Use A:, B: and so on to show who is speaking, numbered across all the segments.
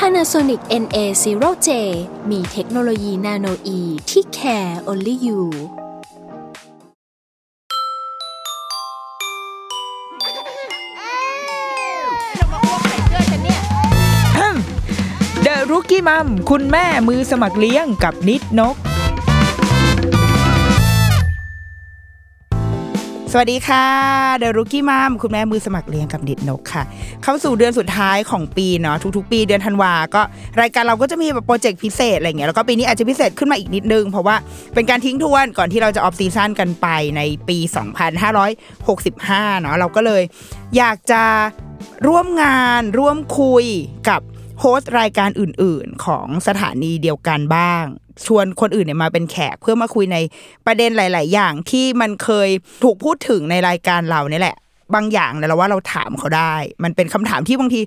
A: Panasonic NA0J มีเทคโนโลยีนาโนอีที่ care only you
B: เดรุกี้มัมคุณแม่มือสมัครเลี้ยงกับนิดนก วัสดีค่ะThe Rookie Mom คุณแม่มือสมัครเลี้ยงกับนิดนกค่ะ เข้าสู่เดือนสุดท้ายของปีเนาะทุกๆ ปีเดือนธันวาก็รายการเราก็จะมีแบบโปรเจกต์พิเศษอะไรเงี้ยแล้วก็ปีนี้อาจจะพิเศษขึ้นมาอีกนิดนึง เพราะว่าเป็นการทิ้งทวนก่อนที่เราจะ off season กันไปในปี 2565เนาะเราก็เลยอยากจะร่วมงานร่วมคุยกับ host รายการอื่น ๆ ของสถานีเดียวกันบ้าง ชวนคนอื่นเนี่ยมาเป็นแขกเพื่อมาคุยในประเด็นหลาย ๆ อย่างที่มันเคยถูกพูดถึงในรายการเราเนี่ยแหละ บางอย่างเนี่ยเราว่าเราถามเขาได้ มันเป็นคำถามที่บางที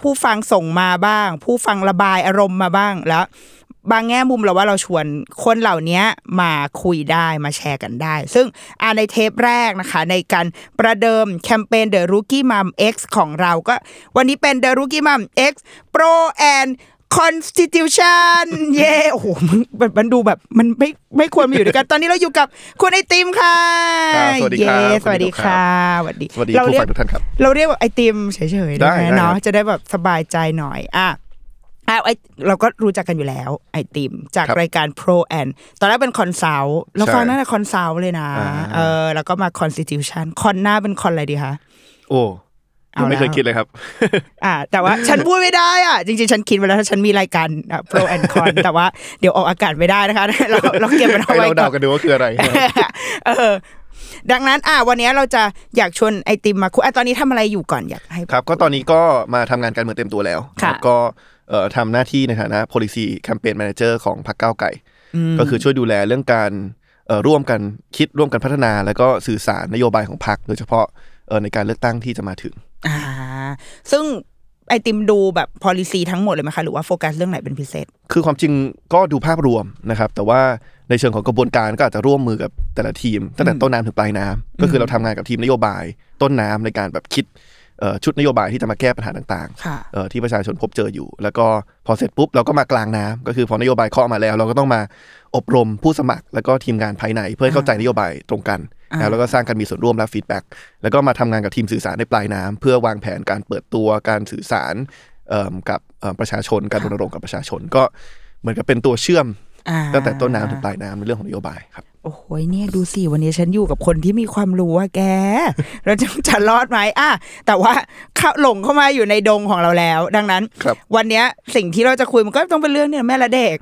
B: ผู้ฟังส่งมาบ้าง ผู้ฟังระบายอารมณ์มาบ้างแล้ว บางแง่มุมเราว่าเราชวนคนเหล่านี้มาคุยได้มาแชร์กันได้ ซึ่งอ่าในเทปแรกนะคะ ในการประเดิมแคมเปญ The Rookie Mom X ของเราก็ วันนี้เป็น The Rookie Mom X Pro and Constitution เย่โอ้โหมันมันมันดูแบบมันไม่ไม่ควรมาอยู่ด้วยกัน ตอนนี้เราอยู่กับคุณไอติมค่ะ
C: ครับสวัสดีครับ
B: เย่สวัสดีค่ะสวัสดี
C: สวัสดี
B: เรา
C: ผู้
B: เรีย
C: ฟั
B: ก
C: งทุกท่านครับ
B: เราเรียกว่าไอติมเฉยๆได้ไหม
C: ได้ได้
B: เนาะ
C: ครับ
B: จะได้แบบสบายใจหน่อยอะ อะไอเราก็รู้จักกันอยู่แล้ว ไอติม จาก
C: ครับ
B: รายการ Pro and ตอนแรกเป็นคอนซัลท์เรา
C: ใช่
B: ฟังนั่นแหละคอนซัลท์เลยนะ
C: อ่า
B: เออแล้วก็มา Constitution คอนหน้าเป็นคอนอะไรดีคะ
C: โอ้
B: เอา
C: ยังไม่เคย
B: แล้ว
C: คิดเลยครับ
B: อ่า แต่ว่าฉันพูดไม่ได้อะ จริงๆ ฉันคิดไว้แล้วถ้าฉันมีรายการอะ Pro and Con แต่ว่าเดี๋ยวออกอากาศไม่ได้นะคะ เราเราเก็บมันเอา
C: ให้
B: ไว้
C: เรา
B: ก่
C: เดา
B: อน
C: กันดูว่าคืออะไร
B: เออ ดังนั้นอะวันนี้เราจะอยากชวนไอติมมาคุยอะตอนนี้ทำอะไรอยู่ก่อนอยากให้
C: ครับ ก็ตอนนี้ก็มาทำงานการเมืองเต็มตัวแล้ว
B: ค่ะ
C: ครับก็เอ่อ ทำหน้าที่ในฐานะ policy campaign manager ของพรรคก้าวไก่ก็คือช่วยดูแลเรื่องการเอ่อร่วมกันคิดร่วมกันพัฒนา แล้วก็สื่อสารนโยบายของพรรคโดยเฉพาะเอ่อในการเลือกตั้งที่จะมาถึง
B: อ่าซึ่งไอติมดูแบบ policy ทั้งหมดเลยไหมคะ หรือว่าโฟกัสเรื่องไหนเป็นพิเศษ
C: คือความจริงก็ดูภาพรวมนะครับ แต่ว่าในเชิงของกระบวนการก็อาจจะร่วมมือกับแต่ละทีม ตั้งแต่ต้นน้ำถึงปลายน้ำก็คือเราทำงานกับทีมนโยบาย ต้นน้ำในการแบบคิดเอ่อ ชุดนโยบายที่จะมาแก้ปัญหาต่าง
B: ค่ะ
C: ๆเอ่อที่ประชาชนพบเจออยู่ แล้วก็พอเสร็จปุ๊บเราก็มากลางน้ำก็คือพอนโยบายเคาะมาแล้ว เราก็ต้องมาอบรมผู้สมัคร แล้วก็ทีมงานภายในเพื่อให้เข้าใจนโยบายตรงกันนะแล้วก็สร้างการมีส่วนร่วมและฟีดแบ็กแล้วก็มาทำงานกับทีมสื่อสารในปลายน้ำเพื่อวางแผนการเปิดตัวการสื่อสารเอิ่มกับเอิ่มประชาชนการรณรงค์กับประชาชนก็เหมือนกับเป็นตัวเชื่อม
B: อ่า
C: ตั้งแต่ต้นน้ำถึงปลายน้ำในเรื่องของนโยบายครับ
B: โอ้โหเนี่ยดูสิวันนี้ฉันอยู่กับคนที่มีความรู้อะแกเราจะจะรอดไหมอะแต่ว่าเข้าหลงเข้ามาอยู่ในดงของเราแล้ว ดังนั้น
C: ครับ
B: วันเนี้ยสิ่งที่เราจะคุยมันก็ต้องเป็นเรื่องเนี่ยแม่และเด็ก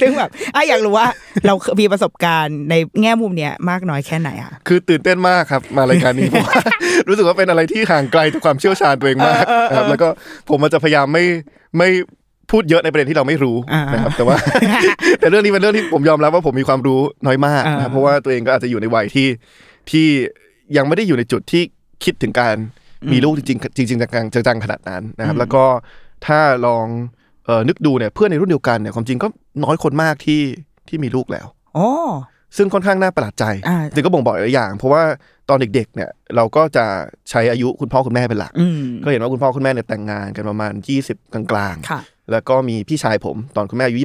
B: ซึ่งแบบอะอยากรู้ว่าเรามีประสบการณ์ในแง่มุมเนี้ยมากน้อยแค่ไหนอะ
C: คือตื่นเต้นมากครับ มารายการนี้เพราะว่ารู้สึกว่าเป็นอะไรที่ห่างไกลจากความเชี่ยวชาญตัวเองมากนะครับแล้วก็ผมมันจะพยายามไม่ไม่ พูดเยอะในประเด็นที่เราไม่รู้
B: อ่าน
C: นะครับแต่ว่า แต่เรื่องนี้เป็นเรื่องที่ผมยอมรับว่าผมมีความรู้น้อยมากนะครับ
B: อ่า
C: เพราะว่าตัวเองก็อาจจะอยู่ในวัยที่ที่ยังไม่ได้อยู่ในจุดที่คิดถึงการมีลูกจริงๆจริงๆจังๆจังๆขนาดนั้นนะครับ แล้วก็ถ้าลองเอ่อนึกดูเนี่ยเพื่อนในรุ่นเดียวกันเนี่ยความจริงก็น้อยคนมากที่ที่มีลูกแล้ว
B: โอ้
C: ซึ่งค่อนข้างน่าประหลาดใจ
B: อ่า
C: จริงก็บ่งบอกหลายอย่าง เพราะว่าตอนเด็กๆเนี่ยเราก็จะใช้อายุคุณพ่อคุณแม่เป็นหลัก
B: อืม
C: ก็เห็นว่าคุณพ่อคุณแม่เนี่ยแต่งงานกันประมาณ 20 กลาง
B: ค่ะ
C: ๆ แล้วก็มีพี่ชายผมตอนคุณแม่อายุ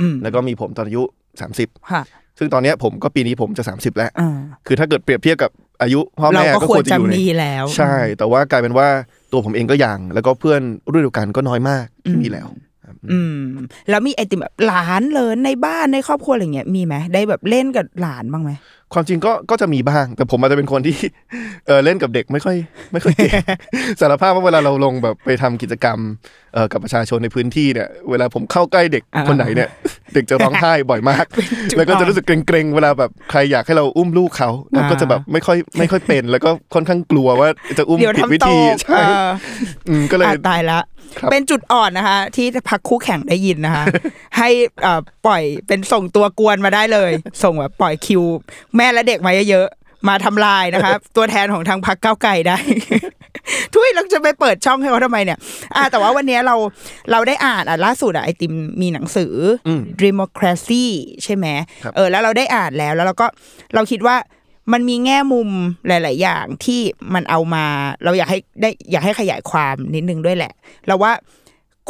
B: อืม
C: 28แล้วก็มีผมตอนอายุ30
B: ค่ะ
C: ซึ่งตอนเนี้ยผมก็ปีนี้ผมจะ30แล้ว
B: อ่า
C: คือถ้าเกิดเปรียบเทียบกับอายุพ่อ
B: เรา
C: แม่
B: ก็
C: ก็
B: คว
C: คว
B: ร
C: รจะ
B: จะ
C: อยู่ใน
B: มีแล้ว
C: ใช่ แต่ว่ากลายเป็นว่าตัวผมเองก็ยังแล้วก็เพื่อนรุ่นเดียวกันก็น้อยมากที่มีแล้ว
B: อืม แล้วมีไอติมแบบหลานเลยในบ้านในครอบครัวอะไรเงี้ยมีไหมได้แบบเล่นกับหลานบ้างไหม
C: ความจริงก็ก็จะมีบ้าง แต่ผมอาจจะเป็นคนที่เออเล่นกับเด็กไม่ค่อย ไม่ค่อยเก่งสารภาพว่าเวลาเราลงแบบไปทำกิจกรรมเอ่อกับประชาชนในพื้นที่เนี่ย เวลาผมเข้าใกล้เด็ก
B: อ่า
C: คนไหนเนี่ย เด็กจะร้องไห้บ่อยมาก
B: จุด
C: แล้วก็
B: อ่อ
C: จะ
B: น
C: รู้สึกเกรงๆเวลาแบบใครอยากให้เราอุ้มลูกเขาเราก็จะแบบไม่ค่อยไม่ค่อยเป็น แล้วก็ค่อนข้างกลัวว่าจะอุ้ม
B: เดี๋ยว
C: ผิดวิ
B: ทำโต
C: ธี
B: ก
C: ใช่
B: เออ
C: อืมก็เลย
B: อะตายละ
C: ครับ
B: เป็นจุดอ่อนนะคะ ที่พักคู่แข่งได้ยินนะคะ ให้เอ่อปล่อยเป็นส่งตัวกวนมาได้เลย ส่งแบบปล่อยคิวแม่และเด็กมาเยอะๆมาทำลายนะคะ ตัวแทนของทางพักเก้าวไก่ได้ ทุยเราจะไปเปิดช่องให้เขาทำไมเนี่ย อะแต่ว่าวันนี้เราเราได้อ่านอะล่าสุดอะไอติมมีหนังสืออ
C: ม
B: Democracy ใช่ไหม
C: ครับ
B: เออ แล้วเราได้อ่านแล้ว แล้วเราก็เราคิดว่ามันมีแง่มุมหลาย ๆ อย่างที่มันเอามา เราอยากให้ได้อยากให้ขยายความนิดนึงด้วยแหละ เราว่า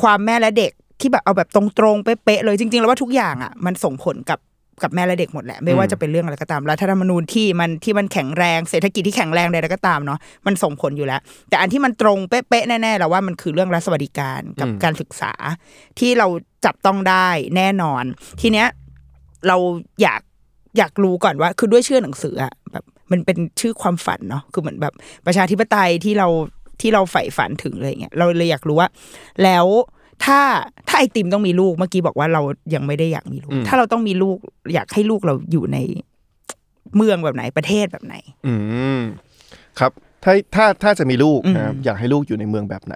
B: ความแม่และเด็กที่แบบเอาแบบตรง ๆ เป๊ะ ๆ เลยจริง ๆ แล้วว่าทุกอย่างอะ มันส่งผลกับ กับแม่และเด็กหมดแหละไม่ว่าจะเป็นเรื่องอะไรก็ตามรัฐธรรมนูญที่มันที่มันแข็งแรงเศรษฐกิจที่แข็งแรงใดๆก็ตามเนาะมันส่งผลอยู่แล้ว แต่อันที่มันตรงเป๊ะๆแน่ๆเราว่ามันคือเรื่องรัฐสวัสดิการกับ
C: อืม
B: การศึกษา ที่เราจับต้องได้แน่นอน ทีเนี้ยเราอยากอยากรู้ก่อนว่า คือด้วยชื่อหนังสืออะแบบมันเป็นชื่อความฝันเนาะคือเหมือนแบบประชาธิปไตยที่เราที่เราใฝ่ฝันถึงอะไรเงี้ยเราเลยอยากรู้ว่า แล้ว ถ้าถ้าไอติมต้องมีลูกเมื่อกี้บอกว่าเรายังไม่ได้อยากมีลูก
C: อืม
B: ถ้าเราต้องมีลูก อยากให้ลูกเราอยู่ในเมืองแบบไหนประเทศแบบไหน
C: อืมครับ ถ้าถ้าถ้าจะมีลูก
B: อืม
C: นะครับอยากให้ลูกอยู่ในเมืองแบบไหน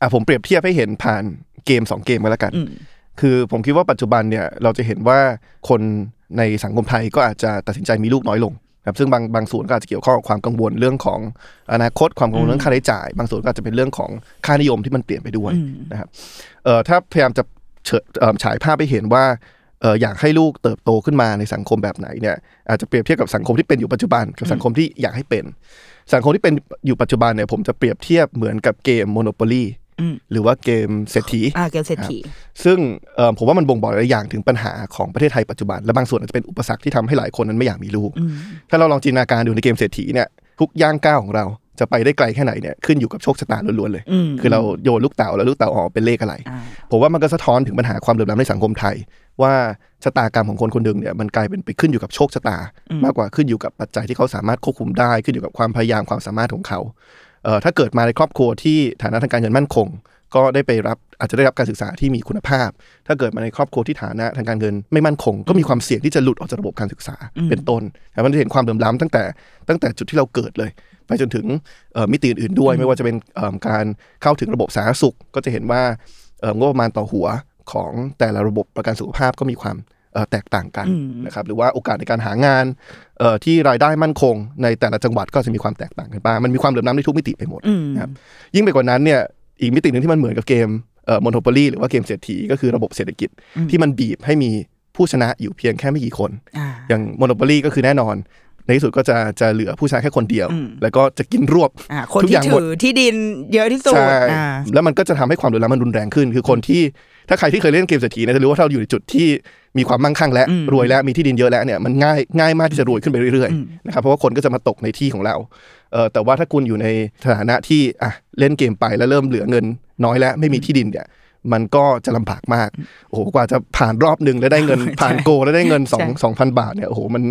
C: อะผมเปรียบเทียบให้เห็นผ่านเกมสองเกมมาแล้วกัน
B: อืม
C: คือผมคิดว่าปัจจุบันเนี่ย เราจะเห็นว่าคนในสังคมไทยก็อาจจะตัดสินใจมีลูกน้อยลง ครับซึ่งบางบางส่วนก็อาจจะเกี่ยวข้องกับความกังวลเรื่องของอนาคตความกังวลเรื่องค่าใช้จ่าย บางส่วนก็อาจจะเป็นเรื่องของค่านิยมที่มันเปลี่ยนไปด้วย
B: อืม
C: นะครับเอ่อถ้าพยายามจะเฉดเอ่อฉายภาพไปเห็นว่าเอ่ออยากให้ลูกเติบโตขึ้นมาในสังคมแบบไหนเนี่ยอาจจะเปรียบเทียบกับสังคมที่เป็นอยู่ปัจจุบันกับสังคมที่อยากให้เป็น สังคมที่เป็นอยู่ปัจจุบันเนี่ยผมจะเปรียบเทียบเหมือนกับเกม Monopoly
B: อืม
C: หรือว่าเกมเศรษฐี
B: อ่าเกลเศรษฐี
C: ซึ่งเอ่อผมว่ามันบ่งบอกหลายอย่างถึงปัญหาของประเทศไทยปัจจุบัน และบางส่วนอาจจะเป็นอุปสรรคที่ทำให้หลายคนนั้นไม่อยากมีลูก
B: อืม
C: ถ้าเราลองจินตนาการดูในเกมเศรษฐีเนี่ยทุกย่างก้าวของเราจะไปได้ไกลแค่ไหนเนี่ยขึ้นอยู่กับโชคชะตาล้วนๆเลย
B: อืม
C: คือเราโยนลูกเต๋าแล้วลูกเต๋าออกเป็นเลขอะไร
B: อ่า
C: ผมว่ามันก็สะท้อนถึงปัญหาความเหลื่อมล้ำในสังคมไทย ว่าชะตากรรมของคนคนหนึ่งเนี่ยมันกลายเป็นไปขึ้นอยู่กับโชคชะตา มากกว่าขึ้นอยู่กับปัจจัยที่เขาสามารถควบคุมได้ ขึ้นอยู่กับความพยายามความสามารถของเขาเอ่อ ถ้าเกิดมาในครอบครัวที่ฐานะทางการเงินมั่นคง ก็ได้ไปรับอาจจะได้รับการศึกษาที่มีคุณภาพ ถ้าเกิดมาในครอบครัวที่ฐานะทางการเงินไม่มั่นคง ก็มีความเสี่ยงที่จะหลุดออกจากระบบการศึกษาเป็นต้นแต่มันจะเห็นความเหลื่อมล้ำตั้งแต่ตั้งแต่จุดที่เราเกิดเลยไปจนถึงเอ่อมิติอื่นๆด้วย ไม่ว่าจะเป็นเอิ่มการเข้าถึงระบบสาธารณสุข ก็จะเห็นว่าเอ่องบประมาณต่อหัวของแต่ละระบบประกันสุขภาพก็มีความเอ่อ แตกต่างกัน
B: อืม
C: นะครับหรือว่าโอกาสในการหางานเอ่อที่รายได้มั่นคง ในแต่ละจังหวัดก็จะมีความแตกต่างกันบ้างมันมีความเหลื่อมล้ำในทุกมิติไปหมด
B: อืม
C: นะครับยิ่งไปกว่านั้นเนี่ยอีกมิติหนึ่งที่มันเหมือนกับเกมเอ่อ Monopoly หรือว่าเกมเศรษฐีก็คือระบบเศรษฐกิจที่มันบีบให้มีผู้ชนะอยู่เพียงแค่ไม่กี่คน
B: อ่า
C: อย่าง Monopoly ก็คือแน่นอน ในที่สุดก็จะจะเหลือผู้ชนะแค่คนเดียว
B: อืม
C: แล้วก็จะกินรวบ
B: อ่าคน
C: ทุกอ
B: ที่
C: ย่างหมด
B: ถือที่ดินเยอะที่สุด
C: ใช่
B: อ่า
C: แล้วมันก็จะทำให้ความเหลื่อมล้ำมันรุนแรงขึ้น คือคนที่ถ้าใครที่เคยเล่นเกมเศรษฐีเนยจะรู้ว่าถ้าเราอยู่ในจุดที่มีความมั่งคั่งและ
B: อืม
C: รวยและมีที่ดินเยอะแล้วเนี่ยมันง่ายง่ายมากที่จะรวยขึ้นไปเรื่อย
B: อืม
C: ๆนะครับเพราะว่าคนก็จะมาตกในที่ของเราเออแต่ว่าถ้าคุณอยู่ในสถานะที่อะเล่นเกมไปแล้วเริ่มเหลือเงินน้อยแล้วไม่มีที่ดินเนี่ย มันก็จะลำบากมาก โอ้โห กว่าจะผ่านรอบหนึ่งแล้วได้เงิน ผ่านโกแล้วได้เงินสอง
B: ใช่
C: สองพันบาทเนี่ย โอ้โห มัน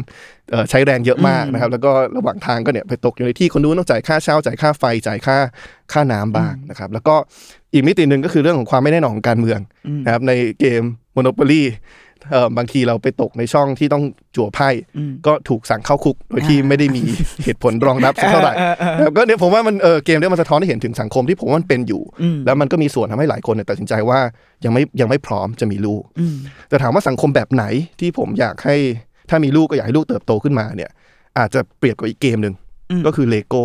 C: เอ่อใช้แรงเยอะมากนะครับ แล้วก็ระหว่างทางก็เนี่ยไปตกอยู่ในที่คนนู้นต้องจ่ายค่าเช่า จ่ายค่าไฟ จ่ายค่าค่าน้ำบ้างนะครับ แล้วก็อีกมิติหนึ่งก็คือเรื่องของความไม่แน่นอนของการเมืองนะครับ ในเกม Monopoly เอ่อบางทีเราไปตกในช่องที่ต้องจั่วไพ่
B: อืม
C: ก็ถูกสั่งเข้าคุกโดยที่
B: อ่า
C: ไม่ได้มีเหตุผลรองรับสักเท่าไหร่
B: เออเออเออ
C: นะครับก็เนี่ยผมว่ามันเออเกมเนี้มันสะท้อนให้เห็นถึงสังคมที่ผมว่ามันเป็นอยู่
B: อืม
C: แล้วมันก็มีส่วนทำให้หลายคนเนี่ยตัดสินใจว่ายังไม่ยังไม่พร้อมจะมีลูก
B: อืม
C: แต่ถามว่าสังคมแบบไหนที่ผมอยากให้ถ้ามีลูกก็อยากให้ลูกเติบโตขึ้นมาเนี่ย อาจจะเปรียบกับอีกเกมหนึ่ง
B: อืม
C: ก็คือเลโก้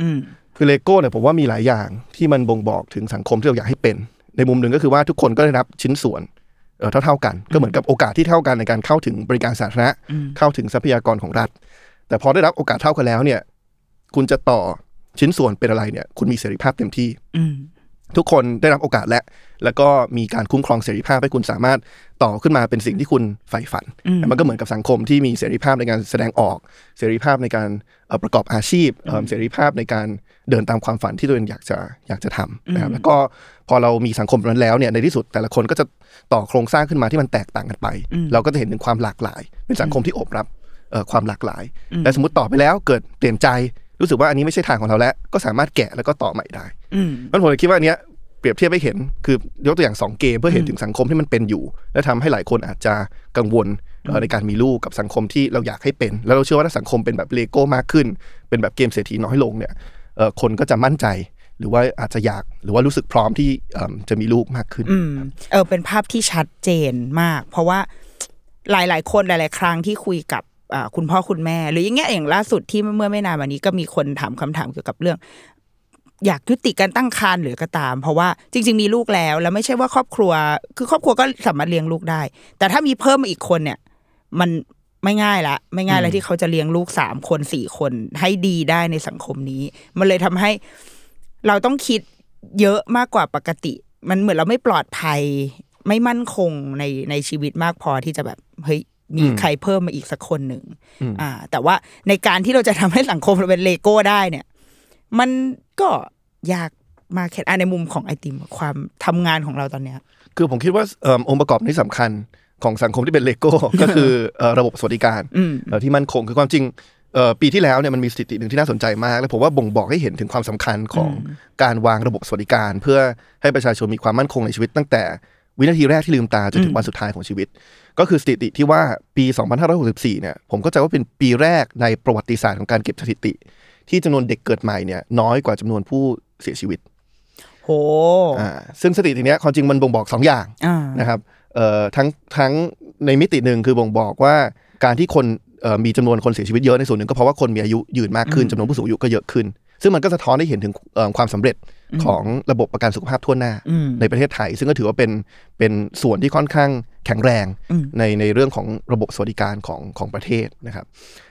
B: อืม
C: คือเลโก้เนี่ยผมว่ามีหลายอย่างที่มันบ่งบอกถึงสังคมที่เราอยากให้เป็น ในมุมหนึ่งก็คือว่าทุกคนก็ได้รับชิ้นส่วน เออเท่าๆกัน ก็เหมือนกับโอกาสที่เท่ากันในการเข้าถึงบริการสาธารณะ
B: อืม
C: เข้าถึงทรัพยากรของรัฐ แต่พอได้รับโอกาสเท่ากันแล้วเนี่ย คุณจะต่อชิ้นส่วนเป็นอะไรเนี่ย คุณมีเสรีภาพเต็มที่
B: อืม
C: ทุกคนได้รับโอกาสและ แล้วก็มีการคุ้มครองเสรีภาพให้คุณสามารถต่อขึ้นมาเป็นสิ่งที่คุณใฝ่ฝัน
B: อืม
C: แต่มันก็เหมือนกับสังคมที่มีเสรีภาพในการแสดงออก เสรีภาพในการเอ่อประกอบอาชีพเอิ่มเสรีภาพในการ เดินตามความฝันที่ตัวเองอยากจะอยากจะทำนะครับแล้วก็พอเรามีสังคมแบบนั้นแล้วเนี่ยในที่สุดแต่ละคนก็จะต่อโครงสร้างขึ้นมาที่มันแตกต่างกันไป เราก็จะเห็นถึงความหลากหลาย เป็นสังคมที่โอบรับเอ่อความหลากหลายและสมมติต่อไปแล้วเกิดเปลี่ยนใจรู้สึกว่าอันนี้ไม่ใช่ทางของเราแล้ว ก็สามารถแกะแล้วก็ต่อใหม่ได้
B: อืม
C: มันผมเลยคิดว่าอันเนี้ยเปรียบเทียบให้เห็นคือยกตัวอย่างสองเกมเพื่อเห็นถึงสังคมที่มันเป็นอยู่ และทำให้หลายคนอาจจะกังวลเอ่อในการมีลูกกับสังคมที่เราอยากให้เป็น แล้วเราเชื่อว่าถ้าสังคมเป็นแบบเลโก้มากขึ้น เป็นแบบเกมเศรษฐีน้อยลงเนี่ยเอ่อ คนก็จะมั่นใจ หรือว่าอาจจะอยากหรือว่ารู้สึกพร้อมที่เอิ่มจะมีลูกมากขึ้น
B: อืมเออเป็นภาพที่ชัดเจนมาก เพราะว่าหลาย ๆ คนหลาย ๆ ครั้งที่คุยกับอ่าคุณพ่อคุณแม่ หรืออย่างเงี้ยอย่างล่าสุดที่เมื่อไม่นานมานี้ก็มีคนถามคำถามเกี่ยวกับเรื่อง อยากยุติการตั้งครรภ์หรือก็ตาม เพราะว่าจริง ๆ มีลูกแล้ว แล้วไม่ใช่ว่าครอบครัว คือครอบครัวก็สามารถเลี้ยงลูกได้ แต่ถ้ามีเพิ่มมาอีกคนเนี่ย มัน ไม่ง่ายละไม่ง่ายแล้วที่เขาจะเลี้ยงลูกสามคนสี่คนให้ดีได้ในสังคมนี้ มันเลยทำให้เราต้องคิดเยอะมากกว่าปกติ มันเหมือนเราไม่ปลอดภัย ไม่มั่นคงในในชีวิตมากพอที่จะแบบเฮ้ยมีใครเพิ่มมาอีกสักคนหนึ่งอ่า แต่ว่าในการที่เราจะทำให้สังคมเราเป็นเลโก้ได้เนี่ย มันก็ยากมากแค่อะในมุมของไอติมความทำงานของเราตอนเนี้ย
C: คือผมคิดว่าเอิ่มองค์ประกอบที่สำคัญ ของสังคมที่เป็นเลโก้ก็คือเอ่อระบบสวัสดิการ
B: อืม
C: เอ่อที่มั่นคงคือความจริงเอ่อปีที่แล้วเนี่ยมันมีสถิติหนึ่งที่น่าสนใจมาก และผมว่าบ่งบอกให้เห็นถึงความสำคัญของการวางระบบสวัสดิการ เพื่อให้ประชาชนมีความมั่นคงในชีวิตตั้งแต่วินาทีแรกที่ลืมตาจนถึงวันสุดท้ายของชีวิต ก็คือสถิติที่ว่าปี 2564 เนี่ยผมก็จะว่าเป็นปีแรกในประวัติศาสตร์ของการเก็บสถิติ ที่จำนวนเด็กเกิดใหม่เนี่ยน้อยกว่าจำนวนผู้เสียชีวิต
B: โห
C: อ่าซึ่งสถิติเนี้ยความจริงมันบ่งบอกสองอย่าง
B: อ่า
C: นะครับเอ่อ ทั้งทั้งในมิติหนึ่งคือบ่งบอกว่าการที่คนเอ่อมีจำนวนคนเสียชีวิตเยอะในส่วนหนึ่งก็เพราะว่าคนมีอายุยืนมากขึ้นจำนวนผู้สูงอายุก็เยอะขึ้น ซึ่งมันก็สะท้อนให้เห็นถึงเอ่อความสำเร็จของระบบประกันสุขภาพทั่วหน้า
B: อืม
C: ในประเทศไทย ซึ่งก็ถือว่าเป็นเป็นส่วนที่ค่อนข้างแข็งแรง
B: อืม
C: ในในเรื่องของระบบสวัสดิการของของประเทศนะครับ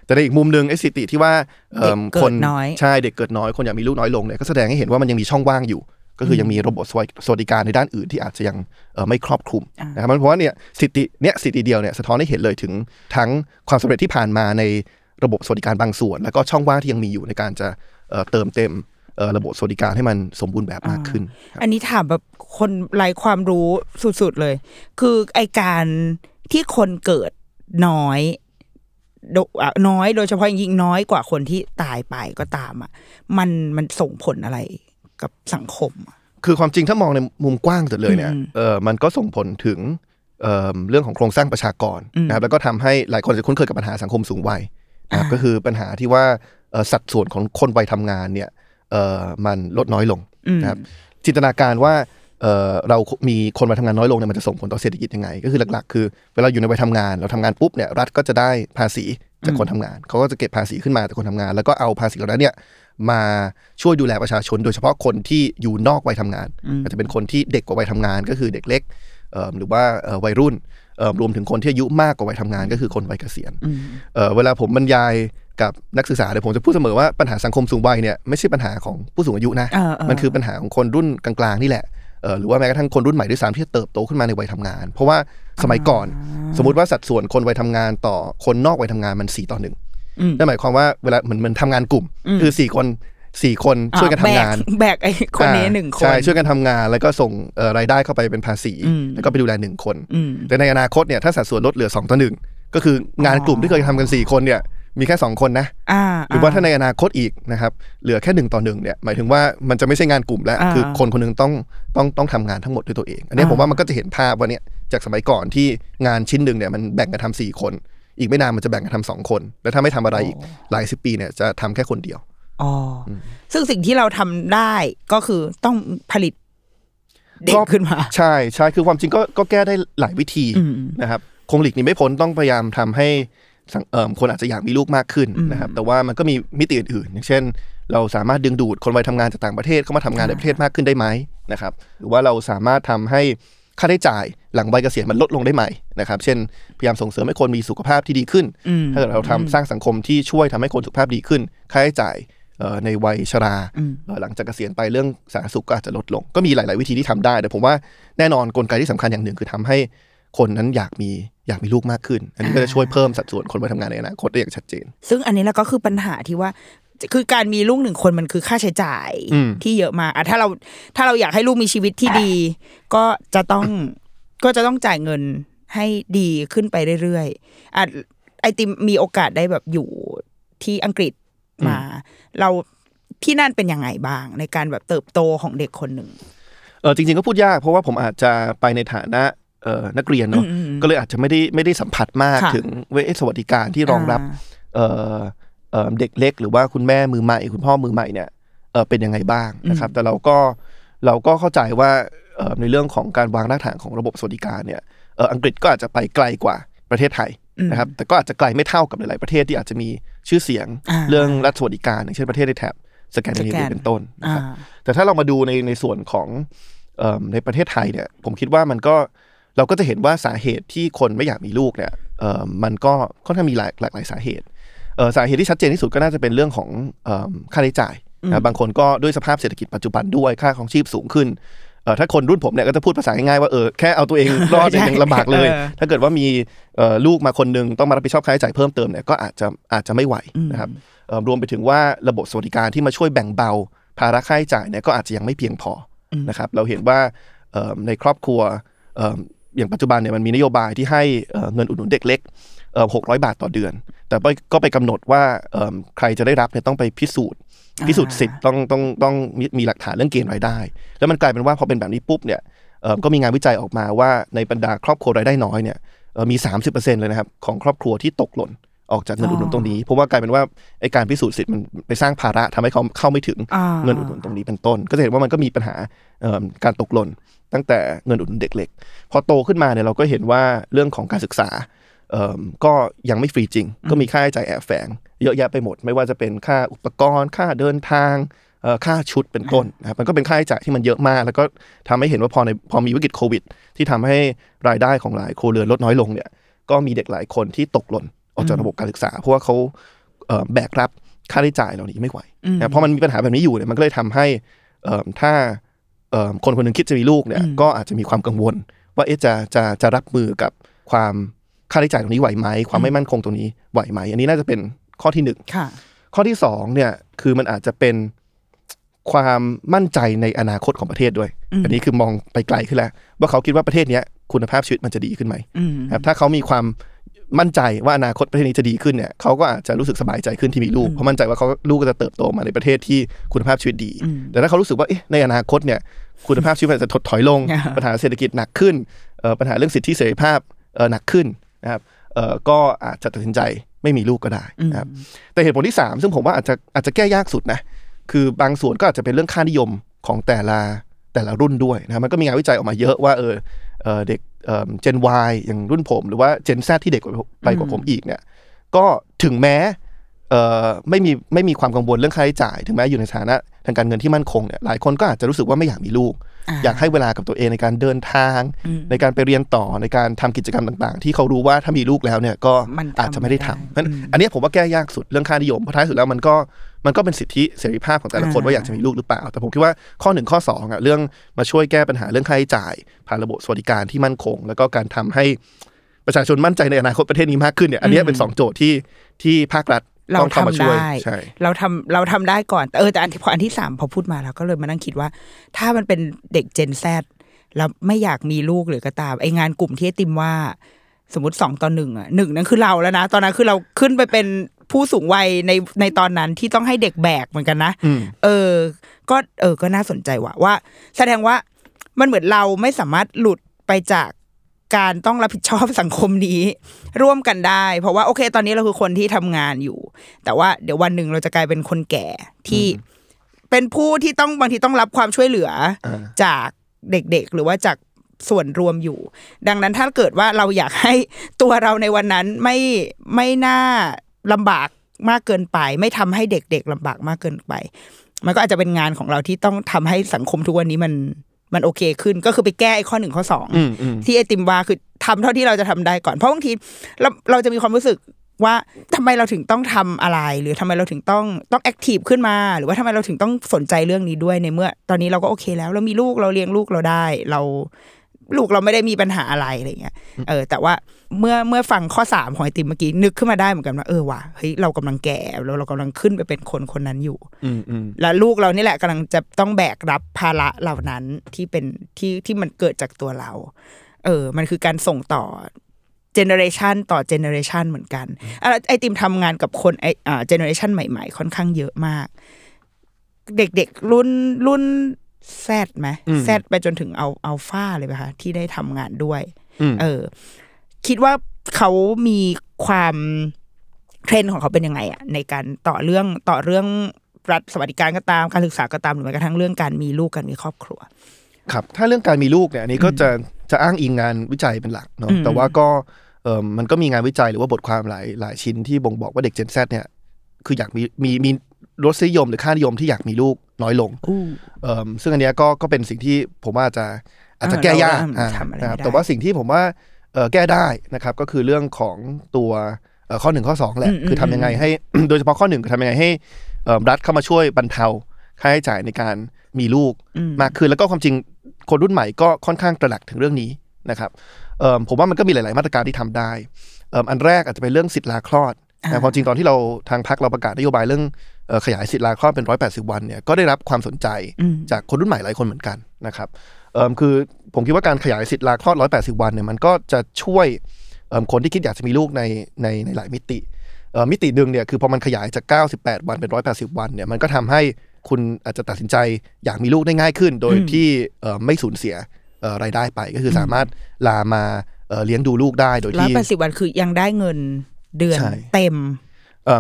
C: แต่ในอีกมุมหนึ่งไอ้สถิติที่ว่าเอิ่ม
B: เด็กเกิด
C: คน
B: น้อย
C: ใช่เด็กเกิดน้อยคนอยากมีลูกน้อยลงเนี่ยก็แสดงให้เห็นว่ามันยังมีช่องว่างอยู่ ก็คือยังมีระบบสวัสสวัสดิการในด้านอื่นที่อาจจะยังเอ่อไม่ครอบคลุม
B: อ่าน
C: นะครับมันเพราะว่าเนี่ยสถิติเนี่ยสถิติเดียวเนี่ยสะท้อนให้เห็นเลยถึงทั้งความสำเร็จที่ผ่านมาในระบบสวัสดิการบางส่วน แล้วก็ช่องว่างที่ยังมีอยู่ในการจะเอ่อเติมเต็มเอ่อระบบสวัสดิการให้มันสมบูรณ์แบบมากขึ้นครับ
B: อันนี้ถามแบบคนไร้ความรู้สุดๆเลย คือไอการที่คนเกิดน้อยโดอะน้อยโดยเฉพาะอย่างยิ่งน้อยกว่าคนที่ตายไปก็ตามอะมันมันส่งผลอะไร กับสังคมอะ
C: คือความจริงถ้ามองในมุมกว้างสุดเลยเนี่ย
B: อืม
C: เออมันก็ส่งผลถึงเอ่อเรื่องของโครงสร้างประชากร
B: อืม
C: นะครับแล้วก็ทำให้หลายคนจะคุ้นเคยกับปัญหาสังคมสูงวัยนะครับ
B: อ่า
C: ก็คือปัญหาที่ว่าเอ่อสัดส่วนของคนวัยทำงานเนี่ยเอ่อมันลดน้อยลง
B: อืม
C: นะครับจินตนาการว่าเอ่อเรามีคนวัยทำงานน้อยลงเนี่ยมันจะส่งผลต่อเศรษฐกิจยังไง ก็คือหลักๆ คือเวลาอยู่ในวัยทำงาน เราทำงานปุ๊บเนี่ยรัฐก็จะได้ภาษีจากคนทำงาน เขาก็จะเก็บภาษีขึ้นมาจากคนทำงาน แล้วก็เอาภาษีเหล่านั้นเนี่ย มาช่วยดูแลประชาชน โดยเฉพาะคนที่อยู่นอกวัยทำงาน อาจจะเป็นคนที่เด็กกว่าวัยทำงาน ก็คือเด็กเล็กเอ่อหรือว่าเอ่อวัยรุ่นเอ่อรวมถึงคนที่อายุมากกว่าวัยทำงาน ก็คือคนวัยเกษียณเอ่อเวลาผมบรรยายกับนักศึกษาเนี่ยผมจะพูดเสมอว่าปัญหาสังคมสูงวัยเนี่ยไม่ใช่ปัญหาของผู้สูงอายุนะ
B: เออเออ
C: มันคือปัญหาของคนรุ่นกลางๆนี่แหละเอ่อหรือว่าแม้กระทั่งคนรุ่นใหม่ด้วยซ้ำที่เติบโตขึ้นมาในวัยทำงาน เพราะว่าสมัยก่อน สมมติว่าสัดส่วนคนวัยทำงานต่อคนนอกวัยทำงานมันสี่ต่อหนึ่ง
B: อืม
C: นั่นหมายความว่าเวลาเหมือนเหมือนทำงานกลุ่ม คือสี่คนสี่คนช่วยกันทำงาน
B: แบกแบกไอ้คนนี้
C: อ่า
B: หนึ่งคน
C: ใช่ช่วยกันทำงาน แล้วก็ส่งเอ่อรายได้เข้าไปเป็นภาษี
B: อืม
C: แล้วก็ไปดูแลหนึ่งคน
B: อืม
C: แต่ในอนาคตเนี่ยถ้าสัดส่วนลดเหลือ2ต่อหนึ่งก็คืองานกลุ่มที่เคยทำกัน4คนเนี่ยมีแค่ 2 คนนะ
B: อ่า
C: หรือว่าถ้าในอนาคตอีกนะครับเหลือแค่หนึ่งต่อหนึ่งเนี่ยหมายถึงว่ามันจะไม่ใช่งานกลุ่มแล้ว
B: อ่า
C: คือคนคนหนึงต้องต้องต้องทำงานทั้งหมดด้วยตัวเอง อันเนี้ย
B: อ่า
C: ผมว่ามันก็จะเห็นภาพว่าเนี่ยจากสมัยก่อนที่งานชิ้นหนึ่งเนี่ยมันแบ่งกันทำสี่คน อีกไม่นานมันจะแบ่งกันทำสองคน แล้วถ้าไม่ทำอะไรอีกหลายสิบปีเนี่ยจะทำแค่คนเดียว
B: อ๋ออซึ่งสิ่งที่เราทำได้ก็คือต้องผลิตเด็ก
C: ก็
B: ขึ้นมา
C: ใช่ใช่คือความจริงก็ก็แก้ได้หลายวิธี
B: อืม
C: นะครับคงหลีกหนีไม่พ้นต้องพยายามทำให้สังเอิ่มคนอาจจะอยากมีลูกมากขึ้นนะครับ แต่ว่ามันก็มีมิติอื่นๆอย่างเช่น เราสามารถดึงดูดคนวัยทำงานจากต่างประเทศเข้ามาทำงานในประเทศมากขึ้นได้ไหมนะครับ หรือว่าเราสามารถทำให้ ค่าใช้จ่ายหลังวัยเกษียณมันลดลงได้ไหมนะครับ เช่นพยายามส่งเสริมให้คนมีสุขภาพที่ดีขึ้น
B: อืม
C: ถ้าเกิดเราทำสร้างสังคมที่ช่วยทำให้คนสุขภาพดีขึ้น ค่าใช้จ่ายเอ่อในวัยชราเอ่อหลังจากเกษียณไปเรื่องสาธารณสุขก็อาจจะลดลง ก็มีหลาย ๆ วิธีที่ทำได้ แต่ผมว่าแน่นอนกลไกที่สำคัญอย่างหนึ่งคือทำให้คนนั้นอยากมีอยากมีลูกมากขึ้น อันนี้ก็จะช่วยเพิ่มสัดส่วนคนไปทำงานในอนาคตได้อย่างชัดเจน
B: ซึ่งอันนี้แล้วก็คือปัญหาที่ว่า คือการมีลูกหนึ่งคนมันคือค่าใช้จ่าย
C: อืม
B: ที่เยอะมากอะถ้าเราถ้าเราอยากให้ลูกมีชีวิตที่ดี ก็จะต้องก็จะต้องจ่ายเงินให้ดีขึ้นไปเรื่อยๆอะไอติมมีโอกาสได้แบบอยู่ที่อังกฤษมา เราที่นั่นเป็นยังไงบ้าง ในการแบบเติบโตของเด็กคนหนึ่ง
C: เออจริงๆก็พูดยากเพราะว่าผมอาจจะไปในฐานะเอ่อนักเรียนเนาะ
B: อืมอืม
C: ก็เลยอาจจะไม่ได้ไม่ได้สัมผัสมาก
B: ค่ะ
C: ถึงเวทสวัสดิการที่รองรับ
B: อ่า
C: เอ่อ เอ่อเด็กเล็ก หรือว่าคุณแม่มือใหม่ คุณพ่อมือใหม่เนี่ยเออเป็นยังไงบ้างนะครับ แต่เราก็เราก็เข้าใจว่าเอ่อในเรื่องของการวางรากฐานของระบบสวัสดิการเนี่ยเอออังกฤษก็อาจจะไปไกลกว่าประเทศไทยนะครับแต่ก็อาจจะไกลไม่เท่ากับหลาย ๆ ประเทศที่อาจจะมีชื่อเสียง
B: อ่า
C: เรื่องรัฐสวัสดิการอย่างเช่นประเทศในแถบสแกนดิเน
B: สแก
C: เวีย
B: น
C: เป็นต้นนะครับ
B: อ่า
C: แต่ถ้าเรามาดูในในส่วนของเอิ่มในประเทศไทยเนี่ยผมคิดว่ามันก็เราก็จะเห็นว่าสาเหตุที่คนไม่อยากมีลูกเนี่ยเอ่อมันก็ค่อนข้างมีหลายหลากหลายสาเหตุเอ่อ สาเหตุที่ชัดเจนที่สุดก็น่าจะเป็นเรื่องของเอิ่มค่าใช้จ่ายนะบางคนก็ด้วยสภาพเศรษฐกิจปัจจุบันด้วยค่าของชีพสูงขึ้นเอ่อถ้าคนรุ่นผมเนี่ยก็จะพูดภาษาง่ายๆว่าเออแค่เอาตัวเองรอดเนี่ยยังลำบากเลย
B: เออ
C: ถ้าเกิดว่ามีเอ่อลูกมาคนหนึงต้องมารับผิดชอบค่าใช้จ่ายเพิ่มเติมเนี่ยก็อาจจะอาจจะไม่ไหวนะครับเอ่อรวมไปถึงว่าระบบสวัสดิการที่มาช่วยแบ่งเบา ภาระค่าใช้จ่ายเนี่ยก็อาจจะยังไม่เพียงพออนะครับเราเห็นว่าเอ่อในครอบครัวเอ่ออย่างปัจจุบันเนี่ยมันมีนโยบายที่ให้เอ่อเงินอุดหนุนเด็กเล็ก หกร้อยบาทต่อเดือน แต่ไปก็ไปกำหนดว่าเอิ่มใครจะได้รับเนี่ยต้องไปพิสูจน์ พิสูจน์สิทธิ์ต้องต้องต้องมีมีหลักฐานเรื่องเกณฑ์รายได้ แล้วมันกลายเป็นว่าพอเป็นแบบนี้ปุ๊บเนี่ยเอ่อก็มีงานวิจัยออกมาว่าในบรรดาครอบครัวรายได้น้อยเนี่ยเอ่อมี 30%เลยนะครับของครอบครัวที่ตกหล่นออกจากเงินอุดหนุนตรงนี้ เพราะว่ากลายเป็นว่าไอการพิสูจน์สิทธิ์มันไปสร้างภาระทำให้เขาเข้าไม่ถึง
B: อ่า
C: เงินอุดหนุนตรงนี้เป็นต้น ก็จะเห็นว่ามันก็มีปัญหาเอิ่มการตกหล่นตั้งแต่เงินอุดหนุนเด็กเล็ก พอโตขึ้นมาเนี่ยเราก็เห็นว่าเรื่องของการศึกษาเอิ่ม ก็ยังไม่ฟรีจริง ก็มีค่าใช้จ่ายแอบแฝง เยอะแยะไปหมด ไม่ว่าจะเป็นค่าอุปกรณ์ ค่าเดินทางเอ่อค่าชุดเป็นต้นนะครับมันก็เป็นค่าใช้จ่ายที่มันเยอะมาก แล้วก็ทำให้เห็นว่าพอในพอมีวิกฤตโควิด ที่ทำให้รายได้ของหลายครัวเรือนลดน้อยลงเนี่ยก็มีเด็กหลายคนที่ตกหล่นออกจากระบบการศึกษา เพราะว่าเขาเอ่อแบกรับค่าใช้จ่ายเหล่านี้ไม่ไหวนะเพราะมันมีปัญหาแบบนี้อยู่เนี่ยมันก็เลยทำให้เอิ่มถ้าเอิ่มคนคนหนึงคิดจะมีลูกเนี่ยก็อาจจะมีความกังวล ว่าเอ๊ะจะจะจะรับมือกับความ ค่าใช้จ่ายตรงนี้ไหวไหมความไม่มั่นคงตรงนี้ไหวไหมอันนี้น่าจะเป็นข้อที่หนึ่ง
B: ค่ะ
C: ข้อที่สองเนี่ยคือมันอาจจะเป็นความมั่นใจในอนาคตของประเทศด้วย อันนี้คือมองไปไกลขึ้นแล้ว ว่าเขาคิดว่าประเทศเนี้ยคุณภาพชีวิตมันจะดีขึ้นไหม
B: อืม
C: ครับถ้าเขามีความมั่นใจว่าอนาคตประเทศนี้จะดีขึ้นเนี่ยเขาก็อาจจะรู้สึกสบายใจขึ้นที่มีลูกเพราะมั่นใจว่าเขาลูกก็จะเติบโตมาในประเทศที่คุณภาพชีวิตดี แต่ถ้าเขารู้สึกว่าเอ๊ะในอนาคตเนี่ยคุณภาพชีวิตมันจะถดถอยลง
B: อ่า
C: ปัญหาเศรษฐกิจหนักขึ้นเอ่อปัญหาเรื่องสิทธิเสรีภาพเอ่อหนักขึ้น นะครับเอ่อก็อาจจะตัดสินใจไม่มีลูกก็ได้นะครับแต่เหตุผลที่สามซึ่งผมว่าอาจจะอาจจะแก้ยากสุดนะคือบางส่วนก็อาจจะเป็นเรื่องค่านิยมของแต่ละแต่ละรุ่นด้วยนะครับมันก็มีงานวิจัยออกมาเยอะว่าเออเอ่อเด็กเจน Y อย่างรุ่นผม หรือว่าเจน Z ที่เด็กกว่าไปกว่าผมอีกเนี่ยก็ถึงแม้เอ่อ ไม่มีไม่มีความกังวลเรื่องค่าใช้จ่าย ถึงแม้อยู่ในฐานะทางการเงินที่มั่นคงเนี่ยหลายคนก็อาจจะรู้สึกว่าไม่อยากมีลูก อยากให้เวลากับตัวเองในการเดินทาง ในการไปเรียนต่อในการทำกิจกรรมต่างๆ ที่เขารู้ว่าถ้ามีลูกแล้วเนี่ยก็
B: มันทำ
C: อาจจะไม่ได้ทำ
B: ไม่ได้
C: นั้นอันเนี้ยผมว่าแก้ยากสุดเรื่องค่านิยมเพราะท้ายสุดแล้วมันก็มันก็เป็นสิทธิเสรีภาพของแต่ละคน
B: อ่า
C: ว่าอยากจะมีลูกหรือเปล่า แต่ผมคิดว่าข้อหนึ่งข้อสองอะเรื่องมาช่วยแก้ปัญหาเรื่องค่าใช้จ่าย ผ่านระบบสวัสดิการที่มั่นคง แล้วก็การทำให้ประชาชนมั่นใจในอนาคตประเทศนี้มากขึ้นเนี่ยอันเนี้ยเป็นสองโจทย์ที่ที่ภาครัฐ
B: เรา
C: ต้องเข้ามา
B: ทำ
C: ช่วย
B: ได้
C: ใช่
B: เราทำเราทำได้ก่อนแต่เออแต่อันที่พออันที่สามพอพูดมาแล้วก็เลยมานั่งคิดว่า ถ้ามันเป็นเด็กเจนแซแล้วไม่อยากมีลูกหรือก็ตามไองานกลุ่มที่ไอติมว่า สมมติสองต่อหนึ่งอะหนึ่งนั่นคือเราแล้วนะ ตอนนั้นคือเราขึ้นไปเป็นผู้สูงวัยในในตอนนั้นที่ต้องให้เด็กแบกเหมือนกันนะ
C: อืม
B: เออ ก็เออก็น่าสนใจว่ะว่า แสดงว่ามันเหมือนเราไม่สามารถหลุดไปจาก การต้องรับผิดชอบสังคมนี้ ร่วมกันได้ เพราะว่าโอเค ตอนนี้เราคือคนที่ทำงานอยู่ แต่ว่าเดี๋ยววันหนึ่งเราจะกลายเป็นคนแก่ที่เป็นผู้ที่ต้องบางทีต้องรับความช่วยเหลืออาจากเด็กๆ หรือว่าจากส่วนรวมอยู่ ดังนั้นถ้าเกิดว่าเราอยากให้ตัวเราในวันนั้นไม่ไม่น่าลำบากมากเกินไป ไม่ทำให้เด็กๆลำบากมากเกินไป มันก็อาจจะเป็นงานของเราที่ต้องทำให้สังคมทุกวันนี้มัน มันโอเคขึ้นก็คือไปแก้ไอ้ข้อหนึ่งข้อสอง
C: อืมอืม
B: ที่ไอติมว่าคือทำเท่าที่เราจะทำได้ก่อน เพราะบางทีเราเราจะมีความรู้สึกว่าทำไมเราถึงต้องทำอะไร หรือทำไมเราถึงต้องต้องแอคทีฟขึ้นมา หรือว่าทำไมเราถึงต้องสนใจเรื่องนี้ด้วยในเมื่อ ตอนนี้เราก็โอเคแล้วเรามีลูกเราเลี้ยงลูกเราได้ เรา ลูกเราไม่ได้มีปัญหาอะไรอะไรเงี้ยเออ แต่ว่าเมื่อเมื่อฟังข้อสามของไอติมเมื่อกี้นึกขึ้นมาได้เหมือนกันว่าเออว่ะเฮ้ยเรากำลังแก่แล้วเรากำลังขึ้นไปเป็นคนคนนั้นอยู่
C: อืมอืม
B: และลูกเรานี่แหละกำลังจะต้องแบกรับภาระเหล่านั้นที่เป็นที่ที่มันเกิดจากตัวเรา เออ มันคือการส่งต่อ generation ต่อ generation เหมือนกันอะไอติมทำงานกับคนไออ่า generation ใหม่ ๆ ค่อนข้างเยอะมาก เด็กๆรุ่นรุ่น Z ไหม
C: อืม
B: Z ไปจนถึงเอาอัลฟาเลยไหมคะที่ได้ทำงานด้วย
C: อืม
B: เออ คิดว่าเขามีความเทรนด์ของเขาเป็นยังไงอะในการต่อเรื่องต่อเรื่องรัฐสวัสดิการก็ตามการศึกษาก็ตามหรือแม้กระทั่งเรื่องการมีลูกการมีครอบครัว
C: ครับ ถ้าเรื่องการมีลูกเนี่ยอันนี้ก็จะจะอ้างอิงงานวิจัยเป็นหลักเนาะ
B: อืม
C: แต่ว่าก็เออมันก็มีงานวิจัยหรือว่าบทความหลายหลายชิ้นที่บ่งบอกว่าเด็ก Gen Z เนี่ยคืออยากมีมีมี รสนิยมหรือค่านิยมที่อยากมีลูกน้อยลง
B: อู้
C: เอ่อซึ่งอันเนี้ยก็ก็เป็นสิ่งที่ผมว่าจะอาจจะแก้ยาก
B: เออเรา
C: อ่า
B: ทำอะไร
C: นะครับ
B: ไม่ได้
C: แต่ว่าสิ่งที่ผมว่าเอ่อแก้ได้นะครับ ก็คือเรื่องของตัวเอ่อข้อหนึ่งข้อสองแหละ
B: อืมอืม
C: คือทำยังไงให้ โดยเฉพาะข้อหนึ่งคือทำยังไงให้เอ่อรัฐเข้ามาช่วยบรรเทาค่าใช้จ่ายในการมีลูก
B: อืม
C: มากขึ้นแล้วก็ความจริงคนรุ่นใหม่ก็ค่อนข้างตระหนักถึงเรื่องนี้นะครับเอิ่มผมว่ามันก็มีหลาย ๆ มาตรการที่ทำได้เอิ่มอันแรกอาจจะเป็นเรื่องสิทธิลาคลอด
B: อ่า
C: นะความจริงตอนที่เราทางพักเราประกาศนโยบายเรื่องเอ่อ ขยายสิทธิลาคลอดเป็น 180 วันเนี่ยก็ได้รับความสนใจ
B: อืม
C: จากคนรุ่นใหม่หลายคนเหมือนกันนะครับเอิ่มคือผมคิดว่าการขยายสิทธิลาคลอด 180 วันเนี่ยมันก็จะช่วยเอิ่มคนที่คิดอยากจะมีลูกในในในหลายมิติเอ่อมิติหนึ่งเนี่ยคือพอมันขยายจาก 98 วันเป็น 180 วันเนี่ยมันก็ทำให้คุณอาจจะตัดสินใจอยากมีลูกได้ง่ายขึ้น โดย
B: อืม
C: ที่เอ่อไม่สูญเสียเอ่อรายได้ไปก็คือสามารถลามาเอ่อเลี้ยงดูลูกได้โดย
B: ร้อย
C: ที่
B: แปดสิบวันคือยังได้เงินเดือน
C: ใช่
B: เต็ม
C: เอ่อ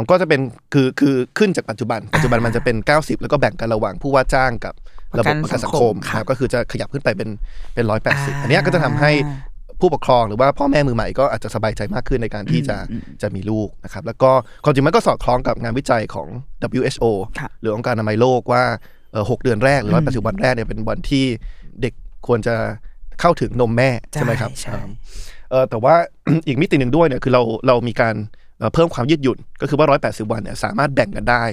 C: ก็จะเป็นคือคือขึ้นจากปัจจุบัน ปัจจุบันมันจะเป็น 90 แล้วก็แบ่งกันระหว่างผู้ว่าจ้างกับระบบประกันสังคม
B: ประกันสังคม
C: นะครับก็คือจะขยับขึ้นไปเป็นเป็นร้อยแปดสิบ
B: อ่า
C: อันเนี้ยก็จะทำให้ผู้ปกครองหรือว่าพ่อแม่มือใหม่ก็อาจจะสบายใจมากขึ้นในการที่จะ
B: อืม
C: จะมีลูกนะครับ แล้วก็ความจริงมันก็สอดคล้องกับงานวิจัยของ WHO
B: ค่ะ
C: หรือองค์การอนามัยโลกว่าเอ่อหกเดือนแรกหรือร้อยแปดสิบวันแรกเนี่ยเป็นวันที่เด็กควรจะเข้าถึงนมแม่ใช่ไหมครับ
B: ใช่
C: อ่าเออแต่ว่าอีกมิติหนึ่งด้วยเนี่ยคือเราเรามีการ เอ่อเพิ่มความยืดหยุ่นก็คือว่า 180 วันเนี่ยสามารถแบ่งกันได้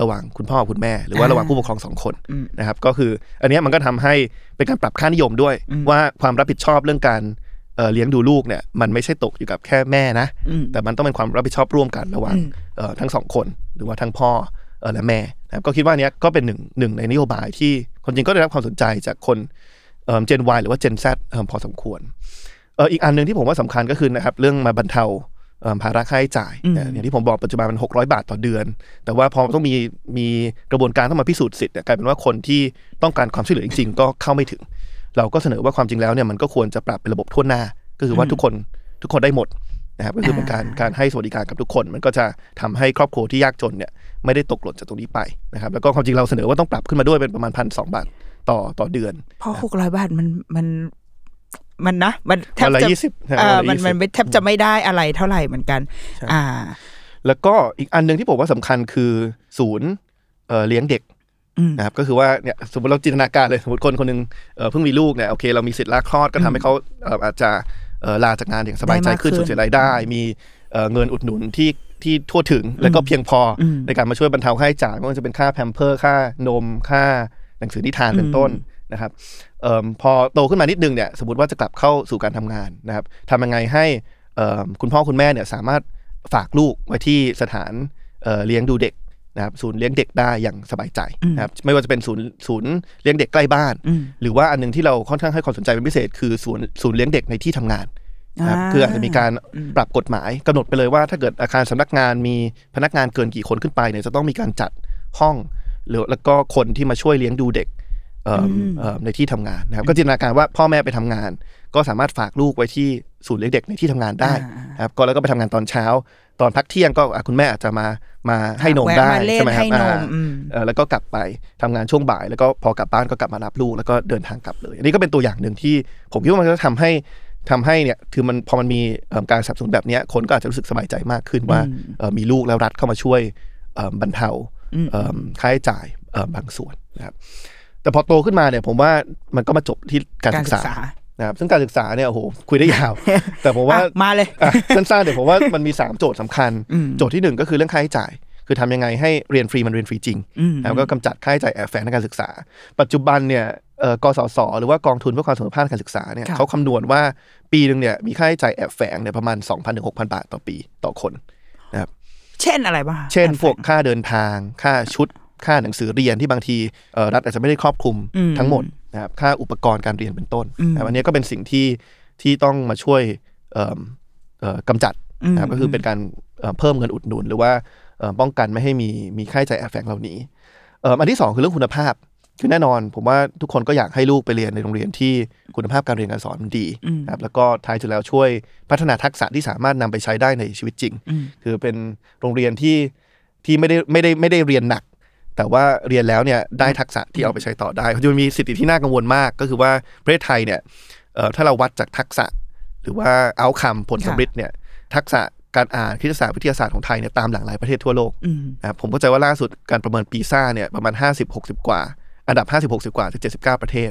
C: ระหว่างคุณพ่อกับคุณแม่ หรือว่า
B: อ่า
C: ระหว่างผู้ปกครองสองคน
B: อืม
C: นะครับก็คืออันเนี้ยมันก็ทำให้เป็นการปรับค่านิยมด้วย
B: อืม
C: ว่าความรับผิดชอบเรื่องการเอ่อเลี้ยงดูลูกเนี่ยมันไม่ใช่ตกอยู่กับแค่แม่นะ
B: อืม
C: แต่มันต้องเป็นความรับผิดชอบร่วมกันระหว่าง
B: อืม
C: เอ่อทั้งสองคน หรือว่าทั้งพ่อเอ่อและแม่นะครับก็คิดว่าเนี้ยก็เป็นหนึ่งหนึ่งในนโยบายที่คนจริงก็ได้รับความสนใจจากคนเอ่อ Gen Y หรือว่า Gen Z เอ่อพอสมควรเอ่ออีกอันหนึ่งที่ผมว่าสำคัญก็คือนะครับเรื่องมาบรรเทาเอ่อ ภาระค่าใช้จ่าย
B: อืม
C: นะอย่างที่ผมบอกปัจจุบันมัน 600 บาทต่อเดือน แต่ว่าพอต้องมีมีกระบวนการต้องมาพิสูจน์สิทธิ์เนี่ยกลายเป็นว่าคนที่ต้องการความช่วยเหลือจริงๆก็เข้าไม่ถึง เราก็เสนอว่าความจริงแล้วเนี่ยมันก็ควรจะปรับเป็นระบบทั่วหน้า ก็คือว่าทุกคนทุกคนได้หมดนะครับก็คือเป็นการการให้สวัสดิการกับทุกคน มันก็จะทำให้ครอบครัวที่ยากจนเนี่ยไม่ได้ตกหล่นจากตรงนี้ไปนะครับแล้วก็ความจริงเราเสนอว่าต้องปรับขึ้นมาด้วยเป็นประมาณพันสองบาทต่อต่อเดือน
B: เพราะหกร้อยบาทมันมัน มันนะมันแทบ
C: วันละ
B: จะ
C: ยี่สิบ
B: เออ
C: วันละ
B: มัน
C: 20
B: มันไม่แทบจะไม่ได้อะไรเท่าไหร่เหมือนกัน
C: ใช่
B: อ่า
C: แล้วก็อีกอันหนึ่งที่ผมว่าสำคัญคือศูนย์เอ่อเลี้ยงเด็ก
B: อืม
C: นะครับก็คือว่าเนี่ยสมมติเราจินตนาการเลยสมมติคนคนหนึงเอ่อเพิ่งมีลูกเนี่ยโอเคเรามีสิทธิ์ลาคลอดก็ทำให้เขาเอ่ออาจจะเอ่อลาจากงานอย่างสบายใจ
B: ได้มากขึ้
C: ขึ้
B: น
C: นสูญเสียรายได้ มีเอ่อเงินอุดหนุนที่ที่ทั่วถึงแล้วก็เพียงพออ
B: ม
C: ในการมาช่วยบรรเทาค่าใช้จ่ายไม่ว่าจะเป็นค่าแพมเพิร์ค่านมค่าหนังสือนิทานเป็นต้นนะครับ เอิ่มพอโตขึ้นมานิดนึงเนี่ยสมมติว่าจะกลับเข้าสู่การทำงานนะครับทำยังไงให้เอิ่มคุณพ่อคุณแม่เนี่ยสามารถฝากลูกไว้ที่สถานเอ่อเลี้ยงดูเด็กนะครับศูนย์เลี้ยงเด็กได้อย่างสบายใจนะครับไม่ว่าจะเป็นศูนย์ศูนย์เลี้ยงเด็กใกล้บ้าน
B: อืม
C: หรือว่าอันหนึงที่เราค่อนข้างให้ความสนใจเป็นพิเศษคือศูนย์ศูนย์เลี้ยงเด็กในที่ทำงานนะครับ
B: อ่า
C: คืออาจจะมีการ
B: อืม
C: ปรับกฎหมายกำหนดไปเลยว่า ถ้าเกิดอาคารสำนักงานมีพนักงานเกินกี่คนขึ้นไปเนี่ยจะต้องมีการจัดห้อง หรือแล้วก็คนที่มาช่วยเลี้ยงดูเด็กเอิ่มเอิ่ม ในที่ทำงานนะครับก็จินตนาการว่าพ่อแม่ไปทำงาน ก็สามารถฝากลูกไว้ที่ศูนย์เลี้ยงเด็กในที่ทำงานได้
B: อ่า
C: นะครับก็แล้วก็ไปทำงานตอนเช้า ตอนพักเที่ยงก็อะคุณแม่อาจจะมามาให้นม
B: แวะ
C: ได้
B: มาเล่น
C: ใช่ไหมครับ
B: ให้นม
C: อ่า
B: อืม
C: เอ่อแล้วก็กลับไปทำงานช่วงบ่าย แล้วก็พอกลับบ้านก็กลับมารับลูกแล้วก็เดินทางกลับเลย อันนี้ก็เป็นตัวอย่างหนึ่งที่ผมคิดว่ามันจะทำให้ทำให้เนี่ยคือมันพอมันมีเอิ่มการสนับสนุนแบบเนี้ยคนก็อาจจะรู้สึกสบายใจมากขึ้นว่า
B: อืม
C: เอ่อมีลูกแล้วรัฐเข้ามาช่วยเอิ่มบรรเทา
B: อืม
C: เอิ่มค่าใช้จ่ายเอิ่มบางส่วนนะครับ แต่พอโตขึ้นมาเนี่ยผมว่ามันก็มาจบที่การ
B: การ
C: ศึก
B: ศึก
C: ษา
B: ษา
C: นะครับซึ่งการศึกษาเนี่ยโอ้โหคุยได้ยาว แต่ผมว่า
B: อะมาเลย
C: อะสั้นๆเดี๋ยวผมว่ามันมี 3 โจทย์สำคัญ
B: อืม
C: โจทย์ที่หนึ่งก็คือเรื่องค่าใช้จ่าย คือทำยังไงให้เรียนฟรีมันเรียนฟรีจริง
B: อืม
C: แล้วก็กำจัดค่าใช้จ่ายแอบแฝงในการศึกษา ปัจจุบันเนี่ยเอ่อกสศหรือว่ากองทุนเพื่อความเสมอภาคทางการศึกษาเนี่ย
B: ครับ
C: เขาคำนวณว่าปีหนึ่งเนี่ยมีค่าใช้จ่ายแอบแฝงเนี่ยประมาณ 2,000ถึง6,000 บาทต่อปีต่อคนนะครับ
B: เช่นอะไรบ้างคะ
C: เช่น
B: แอบแฝง
C: พวกค่าเดินทาง ค่าชุด ค่าหนังสือเรียนที่บางทีเอ่อรัฐอาจจะไม่ได้ครอบคลุม
B: อืม
C: ทั้งหมดนะครับค่าอุปกรณ์การเรียนเป็นต้น
B: อืม
C: นะครับอันนี้ก็เป็นสิ่งที่ที่ต้องมาช่วยเอิ่มเอ่อกำจัดนะครับก็คือเป็นการเอ่อเพิ่มเงินอุดหนุน หรือว่าเอ่อป้องกันไม่ให้มีมีค่าใช้จ่ายแอบแฝงเหล่านี้เอ่ออันที่สองคือเรื่องคุณภาพคือแน่นอน ผมว่าทุกคนก็อยากให้ลูกไปเรียนในโรงเรียนที่คุณภาพการเรียนการสอนมันดี
B: อืม
C: นะครับแล้วก็ท้ายสุดแล้วช่วยพัฒนาทักษะที่สามารถนำไปใช้ได้ในชีวิตจริง
B: อืม
C: คือเป็นโรงเรียนที่ที่ไม่ได้ไม่ได้ไม่ได้เรียนหนัก แต่ว่าเรียนแล้วเนี่ยได้ทักษะที่เอาไปใช้ต่อได้จะมีสิทธิที่น่ากังวลมาก ก็คือว่าประเทศไทยเนี่ยเอ่อถ้าเราวัดจากทักษะ หรือว่าเอาคำผลสำฤทธิ์เนี่ยทักษะการอ่านคณิตศาสตร์วิทยาศาสตร์ของไทยเนี่ยตามหลังหลายประเทศทั่วโลก
B: อืม
C: นะครับผมเข้าใจว่าล่าสุดการประเมินปีซ่าเนี่ยประมาณ 50 60 กว่า อันดับ 50 60 กว่าจาก79 ประเทศ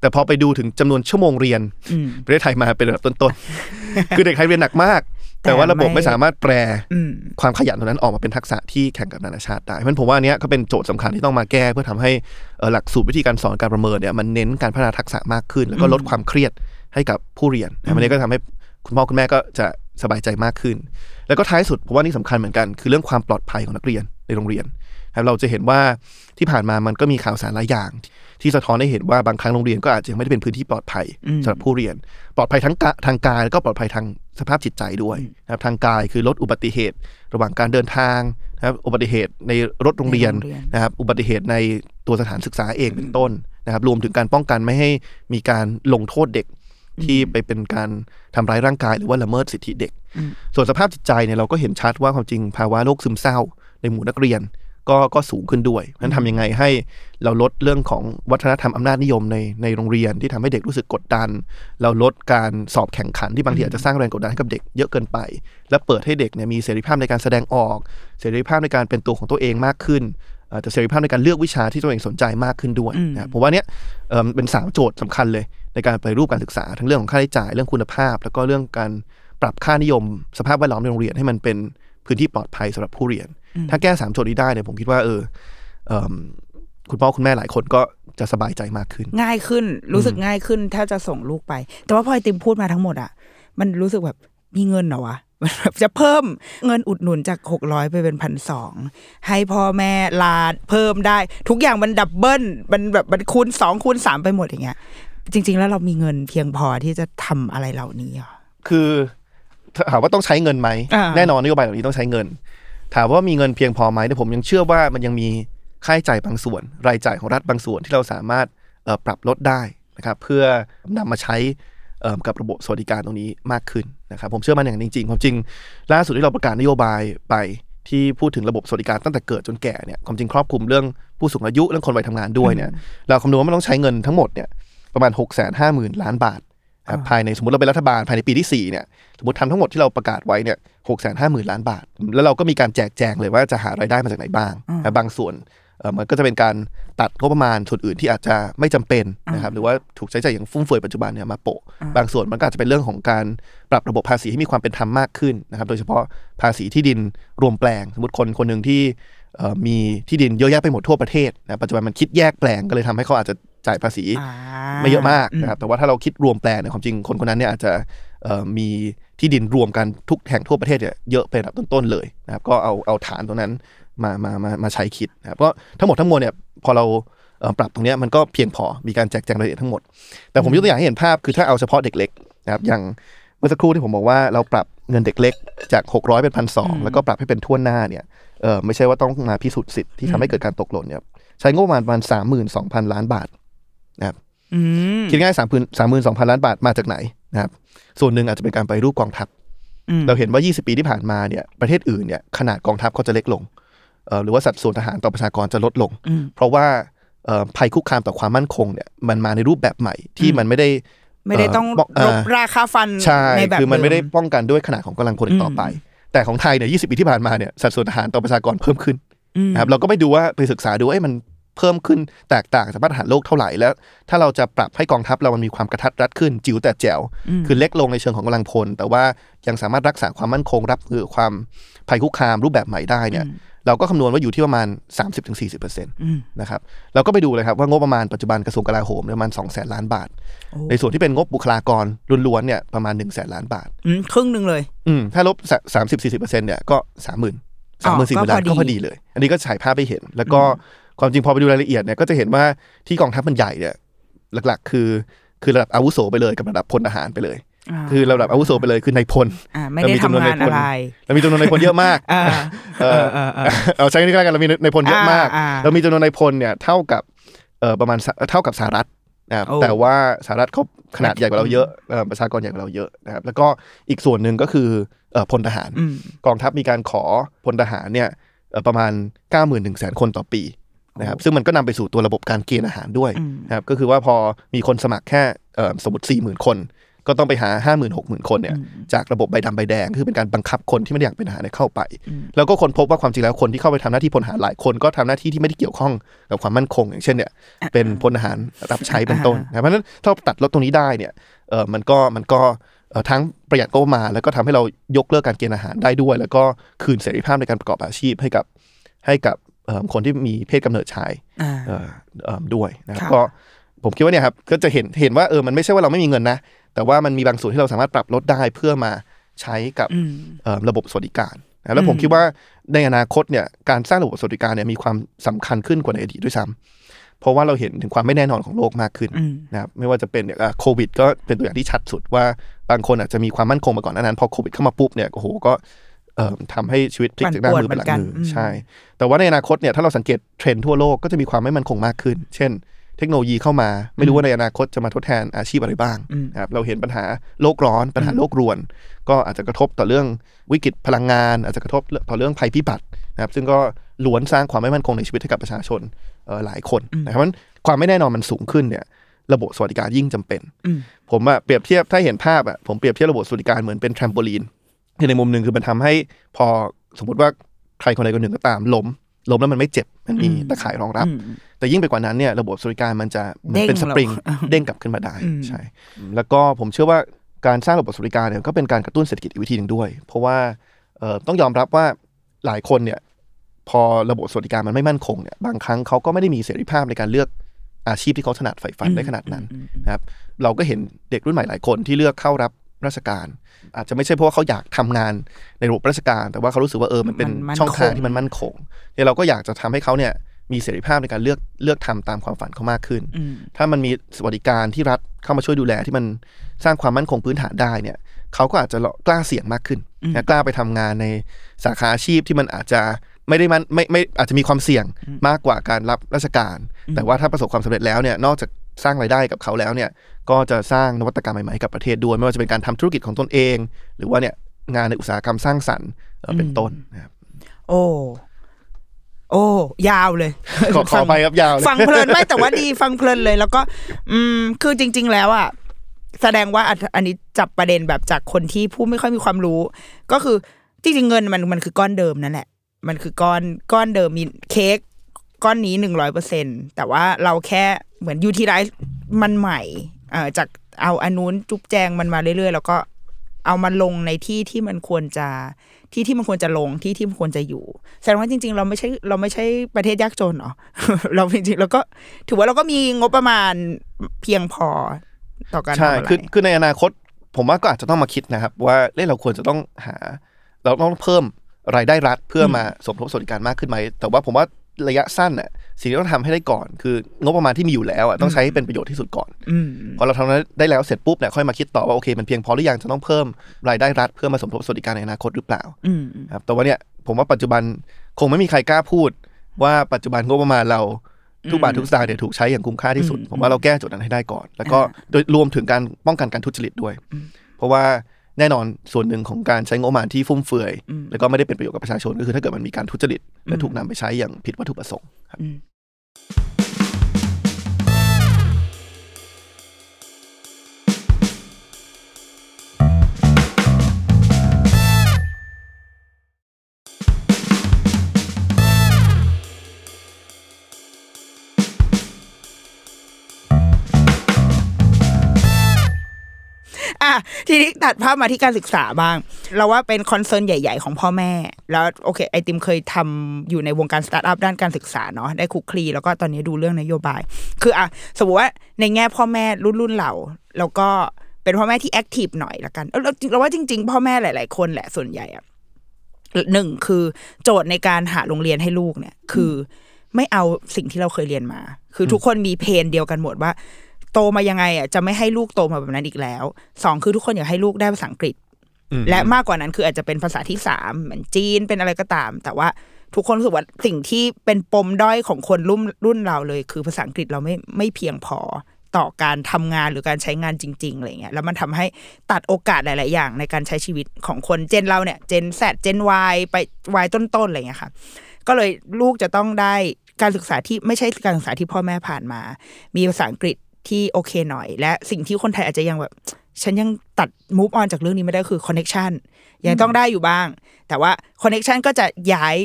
C: แต่พอไปดูถึงจำนวนชั่วโมงเรียน
B: อืม
C: ประเทศไทยมาเป็นระดับต้นๆคือเด็กไทยเรียนหนักมาก
B: แต่
C: แต่ว่าระบบ
B: ไม่
C: ไม่สามารถแปล
B: อืม
C: ความขยันตรงนั้นออกมาเป็นทักษะที่แข่งกับนานาชาติได้เพราะฉะนั้นผมว่าอันเนี้ยก็เป็นโจทย์สำคัญที่ต้องมาแก้ เพื่อทำให้เอ่อหลักสูตรวิธีการสอนการประเมินเนี่ยมันเน้นการพัฒนาทักษะมากขึ้น แล้วก็ลดความเครียดให้กับผู้เรียนนะอันนี้ก็ทำให้คุณพ่อคุณแม่ก็จะสบายใจมากขึ้น แล้วก็ท้ายสุดผมว่านี่สำคัญเหมือนกันคือเรื่องความปลอดภัยของนักเรียนในโรงเรียนนะครับเราจะเห็นว่าที่ผ่านมามันก็มีข่าวสารหลายอย่าง ที่สะท้อนให้เห็นว่าบางครั้งโรงเรียนก็อาจจะยังไม่ได้เป็นพื้นที่ปลอดภัย
B: อืม
C: สำหรับผู้เรียน ปลอดภัยทั้งกะทางกายแล้วก็ปลอดภัยทาง สภาพจิตใจด้วยนะครับทางกายคือลดอุบัติเหตุ ระหว่างการเดินทางนะครับอุบัติเหตุในรถโรงเรียน
B: ในโรงเรียน
C: นะครับอุบัติเหตุในตัวสถานศึกษาเองเป็นต้นนะครับ รวมถึงการป้องกันไม่ให้มีการลงโทษเด็กที่ไปเป็นการทำร้ายร่างกายหรือว่าละเมิดสิทธิเด็ก
B: อืม
C: ส่วนสภาพจิตใจเนี่ยเราก็เห็นชัดว่าความจริงภาวะโรคซึมเศร้าในหมู่นักเรียน ก็ก็สูงขึ้นด้วยเพราะฉะนั้นทำยังไงให้เราลดเรื่องของวัฒนธรรมอำนาจนิยมในในโรงเรียนที่ทำให้เด็กรู้สึกกดดัน เราลดการสอบแข่งขันที่บางทีอาจจะสร้างแรงกดดันให้กับเด็กเยอะเกินไป และเปิดให้เด็กเนี่ยมีเสรีภาพในการแสดงออก เสรีภาพในการเป็นตัวของตัวเองมากขึ้นเอ่อแต่เสรีภาพในการเลือกวิชาที่ตัวเองสนใจมากขึ้นด้วย
B: อืม
C: นะครับผมว่าเนี้ยเอิ่มเป็นสามโจทย์สำคัญเลยในการไปฏิรูปการศึกษาทั้งเรื่องของค่าใช้จ่ายเรื่องคุณภาพ แล้วก็เรื่องการปรับค่านิยม สภาพแวดล้อมในโรงเรียนให้มันเป็น พื้นที่ปลอดภัยสำหรับผู้เรียน ถ้าแก้สามโจทย์นี้ได้เนี่ยผมคิดว่าเออเอิ่มคุณพ่อคุณแม่หลายคนก็จะสบายใจมากขึ้น
B: ง่ายขึ้นรู้สึกง่ายขึ้น ถ้าจะส่งลูกไป แต่ว่าพอไอติมพูดมาทั้งหมดอะมันรู้สึกแบบมีเงินเหรอวะมันแบบจะเพิ่มเงินอุดหนุนจากหกร้อยไปเป็นพันสองให้พ่อแม่ลาเพิ่มได้ ทุกอย่างมันดับเบิลมันแบบมันคูณสองคูณสามไปหมดอย่างเงี้ยจริง ๆ แล้วเรามีเงินเพียงพอที่จะทำอะไรเหล่านี้เหรอ
C: คือ ถามว่าต้องใช้เงินไหม
B: อ่า
C: แน่นอนนโยบายเหล่านี้ต้องใช้เงิน ถามว่ามีเงินเพียงพอไหมแต่ผมยังเชื่อว่ามันยังมีค่าใช้จ่ายบางส่วน รายจ่ายของรัฐบางส่วนที่เราสามารถเอ่อปรับลดได้นะครับเพื่อนำมาใช้เอ่อกับระบบสวัสดิการตรงนี้มากขึ้นนะครับผมเชื่อมันอย่างนั้นจริงๆความจริง ล่าสุดที่เราประกาศนโยบายไปที่พูดถึงระบบสวัสดิการตั้งแต่เกิดจนแก่เนี่ยความจริงครอบคลุมเรื่องผู้สูงอายุเรื่องคนวัยทำงานด้วยเนี่ยเราคำนวณว่ามันต้องใช้เงินทั้งหมดเนี่ยประมาณ6 5 0 0 0 0ล้านบาทนะครับ ภายในสมมติเราเป็นรัฐบาลภายในปีที่สี่เนี่ยสมมติทำทั้งหมดที่เราประกาศไว้เนี่ยหกแสนห้าหมื่นล้านบาท แล้วเราก็มีการแจกแจงเลยว่าจะหารายได้มาจากไหนบ้างนะบางส่วนเอ่อมันก็จะเป็นการตัดงบประมาณส่วนอื่นที่อาจจะไม่จำเป็นนะครับหรือว่าถูกใช้จ่ายอย่างฟุ่มเฟือยปัจจุบันเนี่ยมาโปะบางส่วนมันก็อาจจะเป็นเรื่องของการปรับระบบภาษีให้มีความเป็นธรรมมากขึ้นนะครับ โดยเฉพาะภาษีที่ดินรวมแปลง สมมติคนคนหนึ่งที่เอ่อมีที่ดินเยอะแยะไปหมดทั่วประเทศนะปัจจุบันมันคิดแยกแปลงก็เลยทำให้เขาอาจจะ จ่ายภาษี
B: อ่า
C: ไม่เยอะมากนะครับแต่ว่าถ้าเราคิดรวมแปลงเนี่ยความจริงคนคนนั้นเนี่ยอาจจะเอ่อมีที่ดินรวมกันทุกแห่งทั่วประเทศเนี่ยเยอะเป็นอันดับต้นๆเลยนะครับก็เอาเอาฐานตรงนั้นมามามามาใช้คิดนะครับก็ทั้งหมดทั้งมวลเนี่ยพอเราเอ่อปรับตรงเนี้ยมันก็เพียงพอมีการแจกแจงรายละเอียดทั้งหมด แต่ผมยกตัวอย่างให้เห็นภาพคือถ้าเอาเฉพาะเด็กเล็กนะครับอย่างเมื่อสักครู่ที่ผมบอกว่าเราปรับเงินเด็กเล็กจาก 600 เป็นพันสองแล้วก็ปรับให้เป็นทั่วหน้าเนี่ยเออไม่ใช่ว่าต้องมาพิสูจน์สิทธิ์ที่ทำให้เกิดการตกหล่นเนี่ยใช้งบประมาณประมาณสามหมื่นสองพันล้านบาท นะครับ
B: อืม
C: คิดง่ายสามพันสามหมื่นสองพันล้านบาทมาจากไหนนะครับ ส่วนหนึ่งอาจจะเป็นการไปรูปกองทัพ
B: อืม
C: เราเห็นว่า 20 ปีที่ผ่านมาเนี่ยประเทศอื่นเนี่ยขนาดกองทัพเขาจะเล็กลงเอ่อหรือว่าสัดส่วนทหารต่อประชากรจะลดลง
B: อืม
C: เพราะว่าเอ่อภัยคุกคามต่อความมั่นคงเนี่ยมันมาในรูปแบบใหม่ที่มันไม่ได้
B: ไม่ได้ต้อง
C: เป้
B: รบราคาฟัน
C: ใช่
B: ในแบบ
C: คือมันไม่ได้
B: เป้
C: องกันด้วยขนาดของกำลังพลอีกต่อไป แต่ของไทยเนี่ย20ปีที่ผ่านมาเนี่ยสัดส่วนทหารต่อประชากรเพิ่มขึ้น
B: อืม
C: นะครับเราก็ไปดูว่าไปศึกษาดูว่าเอ้ยมัน เพิ่มขึ้นแตกต่างจากมาตรฐานโลกเท่าไหร่แล้ว ถ้าเราจะปรับให้กองทัพเรามันมีความกระทัดรัดขึ้น จิ๋วแต่แจ๋วคือเล็กลงในเชิงของกำลังพล แต่ว่ายังสามารถรักษาความมั่นคงรับมือกับความภัยคุกคามรูปแบบใหม่ได้เนี่ยเราก็คำนวณว่าอยู่ที่ประมาณ 30-40%นะครับเราก็ไปดูเลยครับว่างบประมาณปัจจุบันกระทรวงกลาโหมเนี่ยประมาณ2 0 0 0 0 0 ล้านบาท ในส่วนที่เป็นงบบุคลากรล้วนๆเนี่ยประมาณ 1 0 0 0 0 0 ล้านบาท
B: อืมครึ่งหนึ่งเลย
C: อืมถ้าลบสามสิบสี่สิบเปอร์เซ็นต์เนี่ยก็สามหมื่นสามหมื่นสี่หมื่นล้าน
B: ก็พอดี
C: ก็พอดีเลย อันนี้ก็ฉายภาพไปเห็น แล้วก็ ความจริงพอไปดูรายละเอียดเนี่ยก็จะเห็นว่าที่กองทัพมันใหญ่เนี่ยหลัก ๆ คือคือระดับอาวุโสไปเลยกับระดับพลทหารไปเลยาคือระดับอาวุโสไปเลยคือนายพล
B: อ่าไม่ได้ทำงานอะไร
C: เรามีจำนวนนายพลเยอะมาก
B: อ่า
C: เออเอาใช้นี่ก็แล้วกันเรามีนายพลเยอะมาก
B: อ่าอ่า
C: เรามีจำนวนนายพลเนี่ยเท่ากับออประมาณสเท่ากับสหรัฐนะครับ
B: โอ้
C: แต่ว่าสหรัฐเขาขนาดใหญ่กว่าเราเยอะเอ่อประชากรใหญ่กว่าเราเยอะนะครับแล้วก็อีกส่วนหนึ่งก็คือเอ่อพลทหาร
B: อืม
C: กองทัพมีการขอพลทหารเนี่ยเอ่อประมาณ 9 1 0 0 0 0คนต่อปี นะครับซึ่งมันก็นำไปสู่ตัวระบบการเกณฑ์อาหารด้วย
B: อืม
C: นะครับก็คือว่าพอมีคนสมัครแค่เอ่อสมมติ4 0,000คน ก็ต้องไปหา 5 0 0 0 0 6 0,000คนเนี่ยจากระบบใบดำใบแดงคือเป็นการบังคับคนที่ไม่ได้อยากเป็นทหารเนี่ยเข้าไป แล้วก็คนพบว่าความจริงแล้วคนที่เข้าไปทำหน้าที่พลทหารหลายคนก็ทำหน้าที่ที่ไม่ได้เกี่ยวข้องกับความมั่นคง อย่างเช่นเนี่ยเป็นพลทหารรับใช้เป็นต้นนะครับเพราะฉะนั้นถ้าเราตัดลดตรงนี้ได้เนี่ยเออมันก็มันก็เอ่อทั้งประหยัดงบประมาณแล้วก็ทำให้เรายกเลิกการเกณฑ์อาหารได้ด้วย แล้วก็คืนเสรีภาพในการประกอบอาชีพให้กับให้กับเอ่อ คนที่มีเพศกำเนิดชาย
B: อ่า
C: เอ่อเอิ่มด้วยนะครับ
B: ค่ะ
C: ก็ผมคิดว่าเนี่ยครับก็จะเห็นเห็นว่าเออมันไม่ใช่ว่าเราไม่มีเงินนะ แต่ว่ามันมีบางส่วนที่เราสามารถปรับลดได้เพื่อมาใช้กับ
B: อืม
C: เอิ่มระบบสวัสดิการนะแล้วผม
B: อืม
C: คิดว่าในอนาคตเนี่ยการสร้างระบบสวัสดิการเนี่ยมีความสำคัญขึ้นกว่าในอดีตด้วยซ้ำเพราะว่าเราเห็นถึงความไม่แน่นอนของโลกมากขึ้น
B: อืม
C: นะครับไม่ว่าจะเป็นเนี่ยอะโควิด ก็เป็นตัวอย่างที่ชัดสุดว่าบางคนอาจจะมีความมั่นคงมาก่อนหนานั้นพอโควิดเข้ามาปุ๊บเนี่ยโอ้โหก็เอ่อ ทำให้ชีวิตพลิกจากหน้ามือเป็นหลังมือ
B: ปั่นป่วนเหมือนกันอืม
C: ใช่ แต่ว่าในอนาคตเนี่ยถ้าเราสังเกตเทรนด์ทั่วโลกก็จะมีความไม่มั่นคงมากขึ้น เช่น เทคโนโลยีเข้ามา ไม่รู้ว่าในอนาคตจะมาทดแทนอาชีพอะไรบ้าง
B: อืม
C: นะครับเราเห็นปัญหาโลกร้อน ปัญหาโลกรวน ก็อาจจะกระทบต่อเรื่องวิกฤตพลังงาน อาจจะกระทบต่อเรื่องภัยพิบัตินะครับซึ่งก็ล้วนสร้างความไม่มั่นคงในชีวิตให้กับประชาชนเอ่อหลายคนนะครับเพราะฉะนั้นความไม่แน่นอนมันสูงขึ้นเนี่ยระบบสวัสดิการยิ่งจำเป็น
B: อืม
C: ผมอะเปรียบเทียบถ้าเห็นภาพอะผมเปรียบเทียบระบบสวัสดิการเหมือนเป็นแทรมโปลีน คือในมุมหนึ่งคือมันทำให้พอสมมติว่าใครคนใดคนหนึ่งก็ตามล้มล้มแล้วมันไม่เจ็บมันมี
B: อืม
C: ตะข่ายรองรับ
B: อืม
C: แต่ยิ่งไปกว่านั้นเนี่ยระบบสวัสดิการมันจะเหมือนเป็น
B: เด้
C: ส
B: ง
C: ปริง
B: เรา
C: เด้งกลับขึ้นมาได้
B: อืม
C: ใช่แล้วก็ผมเชื่อว่าการสร้างระบบสวัสดิการเนี่ยก็เป็นการกระตุ้นเศรษฐกิจอีกวิธีหนึ่งด้วย เพราะว่าเอ่อต้องยอมรับว่าหลายคนเนี่ยพอระบบสวัสดิการมันไม่มั่นคงเนี่ยบางครั้งเขาก็ไม่ได้มีเสรีภาพในการเลือกอาชีพที่เขาถนัดใฝ่ฝันได้ขนาดนั้นนะครับเราก็เห็นเด็กรุ่นใหม่หลายคนที่เลือกเข้ารับ ราชการ อาจจะไม่ใช่เพราะว่าเขาอยากทำงานในระบบราชการ แต่ว่าเขารู้สึกว่าเออมันเป็น
B: มันมั่น
C: ช่องทาง
B: คง
C: ที่มันมั่นคงเนี่ยเราก็อยากจะทำให้เขาเนี่ยมีเสรีภาพในการเลือกเลือกทำตามความฝันเขามากขึ้น
B: อืม
C: ถ้ามันมีสวัสดิการที่รัฐเข้ามาช่วยดูแลที่มันสร้างความมั่นคงพื้นฐานได้เนี่ยเขาก็อาจจะกล้าเสี่ยงมากขึ้นนะกล้าไปทำงานในสาขาอาชีพที่มันอาจจะไม่ได้มันไม่ไม่อาจจะมีความเสี่ยงมากกว่าการรับราชการ แต่ว่าถ้าประสบความสำเร็จแล้วเนี่ยนอกจาก สร้างรายได้กับเขาแล้วเนี่ยก็จะสร้างนวัตกรรมใหม่ๆให้กับประเทศด้วย ไม่ว่าจะเป็นการทำธุรกิจของตนเอง หรือว่าเนี่ยงานในอุตสาหกรรมสร้างสรรค์เอ่อเป็นต้นนะครับ
B: โอ้โอ้ยาวเลย
C: ขอขอไปครับยาวเลย
B: ฟังเพลินไม่แต่ว่าดีฟังเพลินเลย แล้วก็ อืมคือจริง ๆ แล้วอะแสดงว่าอันอันนี้จับประเด็นแบบจากคนที่ผู้ไม่ค่อยมีความรู้ ก็คือจริงๆเงินมันมันคือก้อนเดิมนั่นแหละ มันคือก้อนก้อนเดิมมีเค้ก ก้อนนี้หนึ่งร้อยเปอร์เซ็นแต่ว่าเราแค่เหมือนยูทิไลซ์มันใหม่เอ่อจากเอาอันนู้นจุ๊บแจงมันมาเรื่อยๆ แล้วก็เอามาลงในที่ที่มันควรจะที่ที่มันควรจะลงที่ที่มันควรจะอยู่ แสดงว่าจริง ๆ เราไม่ใช่เราไม่ใช่ประเทศยากจนเหรอเราจริงๆเราก็ถือว่าเราก็มีงบประมาณเพียงพอต่อการทำ
C: ใช่
B: อะไร
C: คือคือในอนาคต ผมว่าก็อาจจะต้องมาคิดนะครับ ว่าเล่เราควรจะต้องหา เราต้องเพิ่มรายได้รัฐเพื่อมาสมทบสวัสดิการมากขึ้นไหมแต่ว่าผมว่า ระยะสั้นน่ะสิ่งที่ต้องทำให้ได้ก่อน คืองบประมาณที่มีอยู่แล้วอะต้องใช้ให้เป็นประโยชน์ที่สุดก่อน
B: อืม
C: พอเราทำนั้นได้แล้วเสร็จปุ๊บเนี่ยค่อยมาคิดต่อว่าโอเคมันเพียงพอหรือยังจะต้องเพิ่มรายได้รัฐเพื่อมาสมทบสวัสดิการในอนาคตหรือเปล่า
B: อืม
C: ครับแต่ว่าเนี่ยผมว่าปัจจุบันคงไม่มีใครกล้าพูด ว่าปัจจุบันงบประมาณเราทุกบาททุกสตางค์เนี่ยถูกใช้อย่างคุ้มค่าที่สุด ผมว่าเราแก้จุดนั้นให้ได้ก่อน แล้วก็โดยรวมถึงการป้องกันการทุจริตด้วย เพราะว่า แน่นอนส่วนหนึ่งของการใช้งบประมาณที่ฟุ่มเฟือย แล้วก็ไม่ได้เป็นประโยชน์กับประชาชนก็คือถ้าเกิดมันมีการทุจริตและถูกนำไปใช้อย่างผิดวัตถุประสงค์ครับ
B: ทีนี้ตัดภาพมาที่การศึกษาบ้าง เราว่าเป็น concern ใหญ่ ๆ ของพ่อแม่ แล้วโอเค ไอติมเคยทำอยู่ในวงการสตาร์ทอัพด้านการศึกษาเนาะได้คลุกคลีแล้วก็ตอนนี้ดูเรื่องนโยบาย คืออะสมมติว่าในแง่พ่อแม่รุ่นรุ่นเราแล้วก็เป็นพ่อแม่ที่ active หน่อยละกันเราว่าจริง ๆ พ่อแม่หลาย ๆ คนแหละส่วนใหญ่อะหนึ่งคือโจทย์ในการหาโรงเรียนให้ลูกเนี่ย คือไม่เอาสิ่งที่เราเคยเรียนมา คือทุกคนมี pain เดียวกันหมดว่า โตมายังไงอะจะไม่ให้ลูกโตมาแบบนั้นอีกแล้วสองคือทุกคนอยากให้ลูกได้ภาษาอังกฤษ
C: อืม
B: และมากกว่านั้นคืออาจจะเป็นภาษาที่สามเหมือนจีนเป็นอะไรก็ตาม แต่ว่าทุกคนรู้สึกว่าสิ่งที่เป็นปมด้อยของคนรุ่นรุ่นเราเลย คือภาษาอังกฤษเราไม่ไม่เพียงพอต่อการทำงานหรือการใช้งานจริงๆอะไรเงี้ยแล้วมันทำให้ตัดโอกาสหลาย ๆ อย่างในการใช้ชีวิตของคนเจนเราเนี่ยเจนแซดเจนวไปวายต้นๆอะไรเงี้ยค่ะ ก็เลยลูกจะต้องได้การศึกษาที่ไม่ใช่การศึกษาที่พ่อแม่ผ่านมา มีภาษาอังกฤษ ที่โอเคหน่อย และสิ่งที่คนไทยอาจจะยังแบบ ฉันยังตัด move on จากเรื่องนี้ไม่ได้คือ connection ยังต้องได้อยู่บ้าง แต่ว่า connection ก็จะย้าย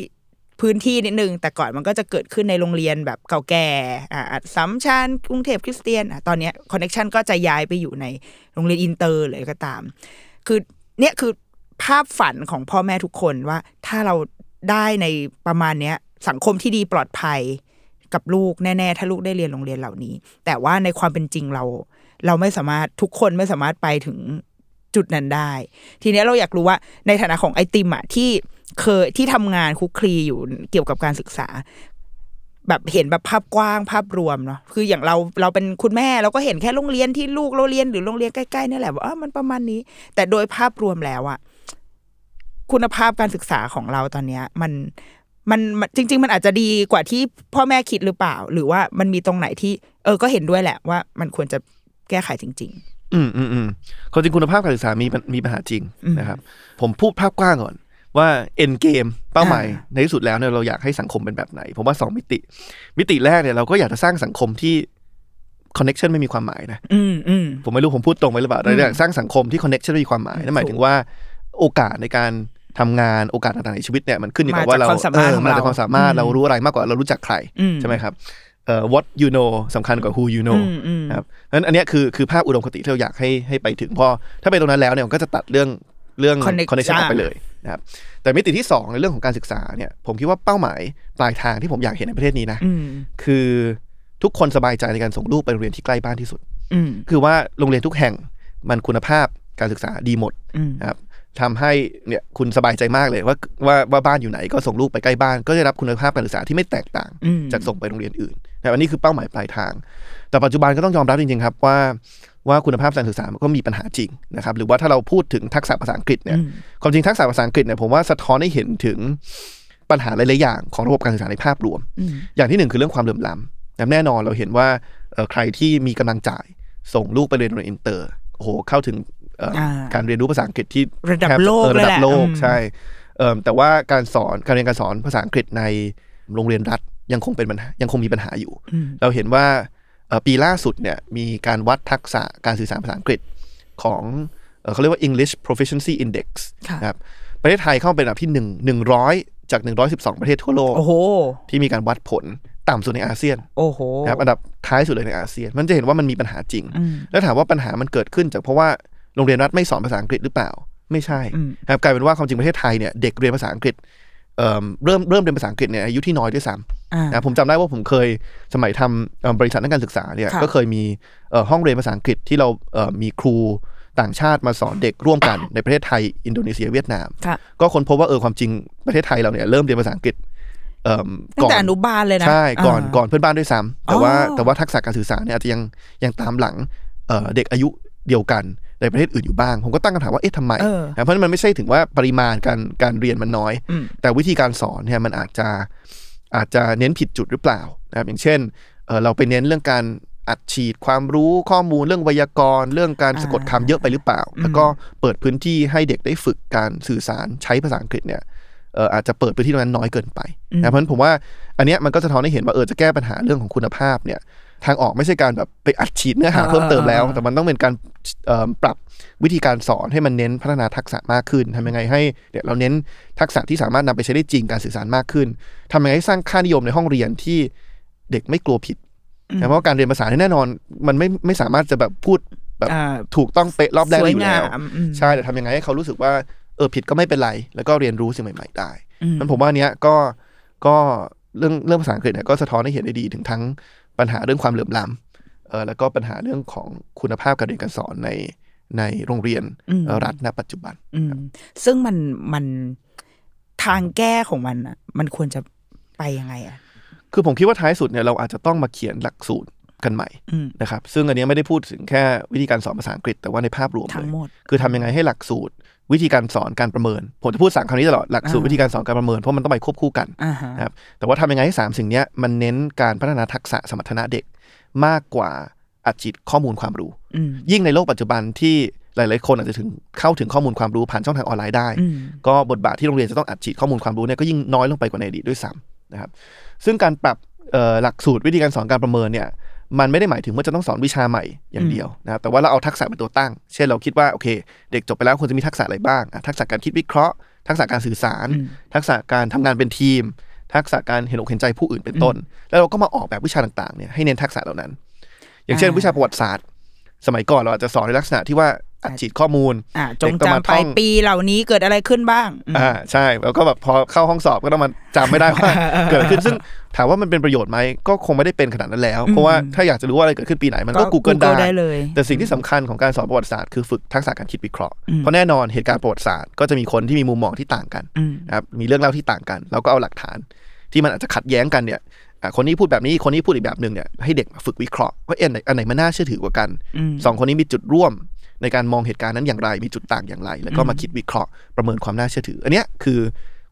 B: พื้นที่นิดนึง แต่ก่อนมันก็จะเกิดขึ้นในโรงเรียนแบบเก่าแก่อัสสัมชัญกรุงเทพคริสเตียนอะตอนนี้ connection ก็จะย้ายไปอยู่ในโรงเรียนอินเตอร์เลยก็ตาม คือเนี่ยคือภาพฝันของพ่อแม่ทุกคนว่าถ้าเราได้ในประมาณเนี้ยสังคมที่ดีปลอดภัย กับลูกแน่ ๆ ถ้าลูกได้เรียนโรงเรียนเหล่านี้ แต่ว่าในความเป็นจริงเรา เราไม่สามารถทุกคนไม่สามารถไปถึงจุดนั้นได้ ทีนี้เราอยากรู้ว่าในฐานะของไอติมอะที่เคยที่ทำงานคุกคลีอยู่เกี่ยวกับการศึกษา แบบเห็นแบบภาพกว้างภาพรวมเนาะคืออย่างเราเราเป็นคุณแม่เราก็เห็นแค่โรงเรียนที่ลูกเราเรียนหรือโรงเรียนใกล้ๆนี่แหละว่ามันประมาณนี้ แต่โดยภาพรวมแล้วอะคุณภาพการศึกษาของเราตอนเนี้ย มัน มันมันจริง ๆ มันอาจจะดีกว่าที่พ่อแม่คิดหรือเปล่า หรือว่ามันมีตรงไหนที่ เออก็เห็นด้วยแหละว่า มันควรจะแก้ไขจริง
C: อืมอืมอืมความจริงคุณภาพการศึกษามีปัญมีปัญหาจริง
B: อืม
C: นะครับ ผมพูดภาพกว้างก่อนว่า end game เป้าหมาย
B: อ่า
C: ในที่สุดแล้วเนี่ยเราอยากให้สังคมเป็นแบบไหน ผมว่าสองมิติ มิติแรกเนี่ยเราก็อยากจะสร้างสังคมที่ connection ไม่มีความหมายนะ
B: ๆอืมอืม
C: ผมไม่รู้ผมพูดตรงไปหรือเปล่าเราอยากสร้างสังคมที่ connection ไม่มีความหมายนั่นหมายถึงว่า โอกาสในการ ทำงานโอกาสต่างๆในชีวิตเนี่ยมันขึ้นอยู่กับว่าเรา
B: มาจากความสามารถ
C: เออ
B: ของ
C: มา
B: เรา
C: จากความสามารถ
B: อืม
C: เรารู้อะไรมากกว่าเรารู้จักใคร
B: อืม
C: ใช่ไหมครับเอ่อ what you know สำคัญกว่า who you know
B: อืมอืม
C: นะครับเพราะฉะนั้นอันเนี้ยคือคือภาพอุดมคติที่เราอยากให้ให้ไปถึงเพราะถ้าไปตรงนั้นแล้วเนี่ยมันก็จะตัดเรื่องเรื่อง
B: Connect-
C: connection ออกไป
B: อ่า
C: เลยนะครับแต่มิติที่สองในเรื่องของการศึกษาเนี่ยผมคิดว่าเป้าหมายปลายทางที่ผมอยากเห็นในประเทศนี้นะ
B: อืม
C: คือทุกคนสบายใจในการส่งลูกไปโรงเรียนที่ใกล้บ้านที่สุด
B: อืม
C: คือว่าโรงเรียนทุกแห่งมันคุณภาพการศึกษาดีหมด
B: อืม
C: นะครับ ทำให้เนี่ยคุณสบายใจมากเลยว่าว่าว่าบ้านอยู่ไหนก็ส่งลูกไปใกล้บ้าน ก็ได้รับคุณภาพการศึกษาที่ไม่แตกต่าง
B: อืม
C: จากส่งไปโรงเรียนอื่นนะครับอันนี้คือเป้าหมายปลายทาง แต่ปัจจุบันก็ต้องยอมรับจริงๆครับว่าว่าคุณภาพการศึกษามันก็มีปัญหาจริงนะครับ หรือว่าถ้าเราพูดถึงทักษะภาษาอังกฤษเนี่ย
B: อืม
C: ความจริงทักษะภาษาอังกฤษเนี่ยผมว่าสะท้อนให้เห็นถึงปัญหาหลายๆอย่างของระบบการศึกษาในภาพรวม
B: อืม
C: อย่างที่หนึ่งคือเรื่องความเหลื่อมล้ำนะครับแน่นอนเราเห็นว่าเอ่อใครที่มีกำลังจ่ายส่งลูกไปเรียนโรงเรียนอินเตอร์โอ้โหเข้าถึงเอ่ออา การเรียนรู้ภาษาอังกฤษที่
B: ระดับ
C: แทจ
B: โลก
C: ออระดั
B: เลยแหละ
C: โลก
B: อืม
C: ใช่เอิ่มแต่ว่าการสอนการเรียนการสอนภาษาอังกฤษในโรงเรียนรัฐยังคงเป็นปัญหายังคงมีปัญหาอยู่
B: อืม
C: เราเห็นว่าเอ่อปีล่าสุดเนี่ยมีการวัดทักษะการสื่อสารภาษาอังกฤษของเอ่อเขาเรียกว่า English Proficiency Index
B: ค่ะ
C: นะครับประเทศไทยเข้าเป็นอันดับที่หนึ่งหนึ่งร้อยจากหนึ่งร้อยสิบสองประเทศทั่วโลก
B: โอ้โห
C: ที่มีการวัดผลต่ำสุดในอาเซียน
B: โอ้โห
C: นะครับอันดับท้ายสุดเลยในอาเซียน มันจะเห็นว่ามันมีปัญหาจริง
B: อืม
C: แล้วถามว่าปัญหามันเกิดขึ้นจากเพราะว่า โรงเรียนรัฐไม่สอนภาษาอังกฤษหรือเปล่า ไม่ใช่
B: อืม
C: นะครับกลายเป็นว่าความจริงประเทศไทยเนี่ยเด็กเรียนภาษาอังกฤษเอิ่มเริ่มเริ่มเรียนภาษาอังกฤษเนี่ยอายุที่น้อยด้วยซ้ำ
B: อ่า
C: นะผมจำได้ว่าผมเคยสมัยทำเอ่อบริษัทด้านการศึกษาเนี่ย
B: ค่ะ
C: ก็เคยมีเอ่อห้องเรียนภาษาอังกฤษที่เราเอ่อมีครูต่างชาติมาสอนเด็กร่วมกันในประเทศไทยอินโดนีเซียเวียดนาม
B: ค่ะ
C: ก็ค้นพบว่าเออความจริงประเทศไทยเราเนี่ยเริ่มเรียนภาษาอังกฤษเอิ่ม
B: ตั้งแต่อนุบาลเลยนะ
C: ใช่ก่อนาก่อนเพื่อนบ้านด้วยซ้ำแต่ว่า
B: อ๋อ
C: แต่ว่าทักษะการสื่อสารเนี่ยอาจจะยังยังตามหลังเอ่อเด็กอายุเดียวกัน ในประเทศอื่นอยู่บ้าง ผมก็ตั้งคำถามว่าเอ๊ะทำไม
B: เออ
C: นะเพราะฉะนั้นมันไม่ใช่ถึงว่าปริมาณการการเรียนมันน้อย
B: อืม
C: แต่วิธีการสอนเนี่ยมันอาจจะอาจจะเน้นผิดจุดหรือเปล่านะครับอย่างเช่นเอ่อเราไปเน้นเรื่องการอัดฉีดความรู้ข้อมูลเรื่องไวยากรณ์ เรื่องการสะกดคำเยอะไปหรือเปล่า แล้วก็เปิดพื้นที่ให้เด็กได้ฝึกการสื่อสารใช้ภาษาอังกฤษเนี่ยเอ่ออาจจะเปิดพื้นที่ตรงนั้นน้อยเกินไปนะเพราะฉะนั้นผมว่าอันเนี้ยมันก็สะท้อนให้เห็นว่าเออจะแก้ปัญหาเรื่องของคุณภาพเนี่ย ทางออกไม่ใช่การแบบไปอัดฉีดเนื้อหาเพิ่มเติมแล้ว แต่มันต้องเป็นการเอิ่มปรับวิธีการสอนให้มันเน้นพัฒนาทักษะมากขึ้นทำยังไงให้เนี่ยเราเน้นทักษะที่สามารถนำไปใช้ได้จริงการสื่อสารมากขึ้นทำยังไงให้สร้างค่านิยมในห้องเรียนที่เด็กไม่กลัวผิดนะเพราะว่าการเรียนภาษาเนี่ยแน่นอน มันไม่ไม่สามารถจะแบบพูดแบบ
B: อ่า
C: ถูกต้องเป๊ะรอบแรก
B: สว
C: ได้
B: ย
C: อยู่
B: งา
C: แล้ว
B: มอืม
C: ใช่แต่ทำยังไงให้เขารู้สึกว่าเออผิดก็ไม่เป็นไร แล้วก็เรียนรู้สิ่งใหม่ ๆ ได้
B: อืม
C: มันผมว่าอันเนี้ยก็ก็เรื่องเรื่องภาษาอังกฤษเนี่ยก็สะท้อนให้เห็นได้ดีถึงทั้ง ปัญหาเรื่องความเหลื่อมล้ำเออแล้วก็ปัญหาเรื่องของคุณภาพการเรียนการสอนในในโรงเรียน
B: อืม
C: เอ่อรัฐณปัจจุบัน
B: อืมซึ่งมันมันทางแก้ของมันอะ มันควรจะไปยังไงอะ
C: คือผมคิดว่าท้ายสุดเนี่ยเราอาจจะต้องมาเขียนหลักสูตรกันใหม่
B: อืม
C: นะครับ ซึ่งอันเนี้ยไม่ได้พูดถึงแค่วิธีการสอนภาษาอังกฤษแต่ว่าในภาพรวม
B: ทั้
C: เล
B: ง
C: ย
B: หมด
C: คือทำยังไงให้หลักสูตร วิธีการสอนการประเมิน ผมจะพูดสามคำนี้ตลอดหลักสูตร
B: อ่า
C: วิธีการสอนการประเมินเพราะมันต้องไปควบคู่กัน
B: อ่าฮะ
C: นะครับแต่ว่าทำยังไงให้สามสิ่งเนี้ยมันเน้นการพัฒนาทักษะสมรรถนะเด็กมากกว่าอัดฉีดข้อมูลความรู้
B: อืม
C: ยิ่งในโลกปัจจุบันที่หลาย ๆ คนอาจจะถึงเข้าถึงข้อมูลความรู้ผ่านช่องทางออนไลน์ได้
B: อืม
C: ก็บทบาทที่โรงเรียนจะต้องอัดฉีดข้อมูลความรู้เนี่ยก็ยิ่งน้อยลงไปกว่าในอดีตด้วยซ้ำนะครับ ซึ่งการปรับเอ่อหลักสูตรวิธีการสอนการประเมินเนี่ย มันไม่ได้หมายถึงว่าจะต้องสอนวิชาใหม่อย่างเดียวนะครับแต่ว่าเราเอาทักษะเป็นตัวตั้ง เช่นเราคิดว่าโอเค เด็กจบไปแล้วควรจะมีทักษะอะไรบ้างอะทักษะการคิดวิเคราะห์ ทักษะการสื่อสาร
B: อืม
C: ทักษะการทำงานเป็นทีม ทักษะการเห็นอกเห็นใจผู้อื่นเป็นต้น แล้วเราก็มาออกแบบวิชาต่างๆเนี่ยให้เน้นทักษะเหล่านั้น อย่างเช่น
B: อ่า
C: วิชาประวัติศาสตร์ สมัยก่อนเราอาจจะสอนในลักษณะที่ว่า อัดฉีดข้อมูล
B: อ่าจ
C: เด็
B: ง
C: กต้องมา
B: จำไป
C: ท่อง
B: ปีเหล่านี้เกิดอะไรขึ้นบ้างอืม
C: อ่าใช่ แล้วก็แบบพอเข้าห้องสอบก็ต้องมาจำไม่ได้ว่าเกิดอะไรขึ้นซึ่งถามว่ามันเป็นประโยชน์ไหมก็คงไม่ได้เป็นขนาดนั้นแล้ว เพราะว่าถ้าอยากจะรู้ว่าอะไรเกิดขึ้นปีไหนมันก็ Google ได้
B: ได้เลย
C: แต่สิ่งที่สำคัญของการสอนประวัติศาสตร์คือฝึกทักษะการคิดวิเคราะห์
B: อืม
C: เพราะแน่นอนเหตุการณ์ประวัติศาสตร์ก็จะมีคนที่มีมุมมองที่ต่างกัน
B: อืม
C: นะครับมีเรื่องเล่าที่ต่างกันเราก็เอาหลักฐาน ที่มันอาจจะขัดแย้งกันเนี่ยอะคนนี้พูดแบบนี้ คนนี้พูดอีกแบบหนึ่งเนี่ยให้เด็กมาฝึกวิเคราะห์ว่าเอ็นไหนอันไหนมันน่าเชื่อถือกว่ากัน
B: อืม
C: สองคนนี้มีจุดร่วม ในการมองเหตุการณ์นั้นอย่างไรมีจุดต่างอย่างไร แล้วก็มาคิดวิเคราะห์ประเมินความน่าเชื่อถือ อันเนี้ยคือ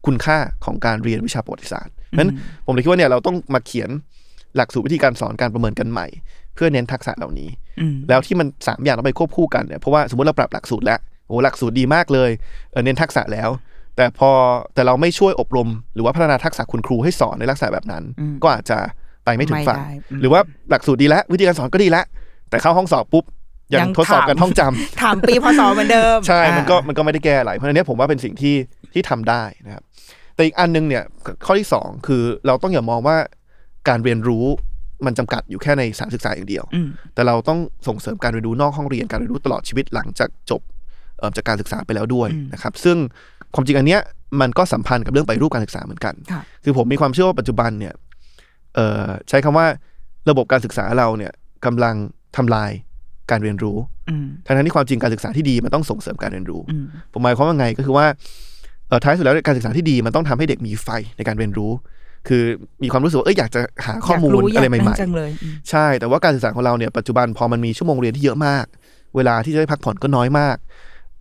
C: คุณค่าของการเรียนวิชาประวัติศาสตร์นั้นผมเลยคิดว่าเนี่ยเราต้องมาเขียนหลักสูตรวิธีการสอนการประเมินกันใหม่ เพื่อเน้นทักษะเหล่านี้
B: อืม
C: แล้วที่มันสามอย่างต้องไปควบคู่กันเนี่ยเพราะว่าสมมติเราปรับหลักสูตรแล้วโอ้หลักสูตรดีมากเลยเออเน้นทักษะแล้ว แต่พอแต่เราไม่ช่วยอบรม หรือว่าพัฒนาทักษะคุณครูให้สอนในลักษณะแบบนั้น
B: อืม
C: ก็อาจจะไปไม่ถึงฝั่ง
B: ไม่ได้อืม
C: หรือว่าหลักสูตรดีแล้ววิธีการสอนก็ดีแล้วแต่เข้าห้องสอบปุ๊บ ยัง
B: ยัง
C: ทดสอบ
B: ถาม
C: กันท่องจำ
B: ถามปีพศเหมือนเดิม
C: ใช่ มันก็
B: อ่า
C: มันก็ไม่ได้แก้อะไร เพราะฉะนั้นเนยผมว่าเป็นสิ่งที่ที่ทำได้นะครับ แต่อีกอันหนึงเนี่ยข้อที่สองคือเราต้องอย่ามองว่าการเรียนรู้มันจำกัดอยู่แค่ในสถานศึกษาอย่างเดียว
B: อืม
C: แต่เราต้องส่งเสริมการเรียนรู้นอกห้องเรียนการเรียนรู้ตลอดชีวิตหลังจากจบเอ่อจากการศึกษาไปแล้วด้วยนะครับ ซึ่งความจริงอันเนี้ยมันก็สัมพันธ์กับเรื่องไปฏิรูปการศึกษาเหมือนกัน
B: ค่ะ
C: คือผมมีความเชื่อว่าปัจจุบันเนี่ยเอ่อใช้คำว่าระบบการศึกษาเราเนี่ยกำลังทำลาย การเรียนรู้
B: อืม
C: ทั้งๆที่ความจริงการศึกษาที่ดีมันต้องส่งเสริมการเรียนรู้
B: อืม
C: ผมหมายความว่าไงก็คือว่าเอ่อท้ายสุดแล้วการศึกษาที่ดีมันต้องทำให้เด็กมีไฟในการเรียนรู้ คือมีความรู้สึกว่าเอ้ยอยากจะหาข้อมูล
B: ยาก
C: อะไร
B: ยาก
C: ใหม่
B: นั่นจังเลยอืม
C: ๆใช่ แต่ว่าการศึกษาของเราเนี่ยปัจจุบันพอมันมีชั่วโมงเรียนที่เยอะมาก เวลาที่จะได้พักผ่อนก็น้อยมาก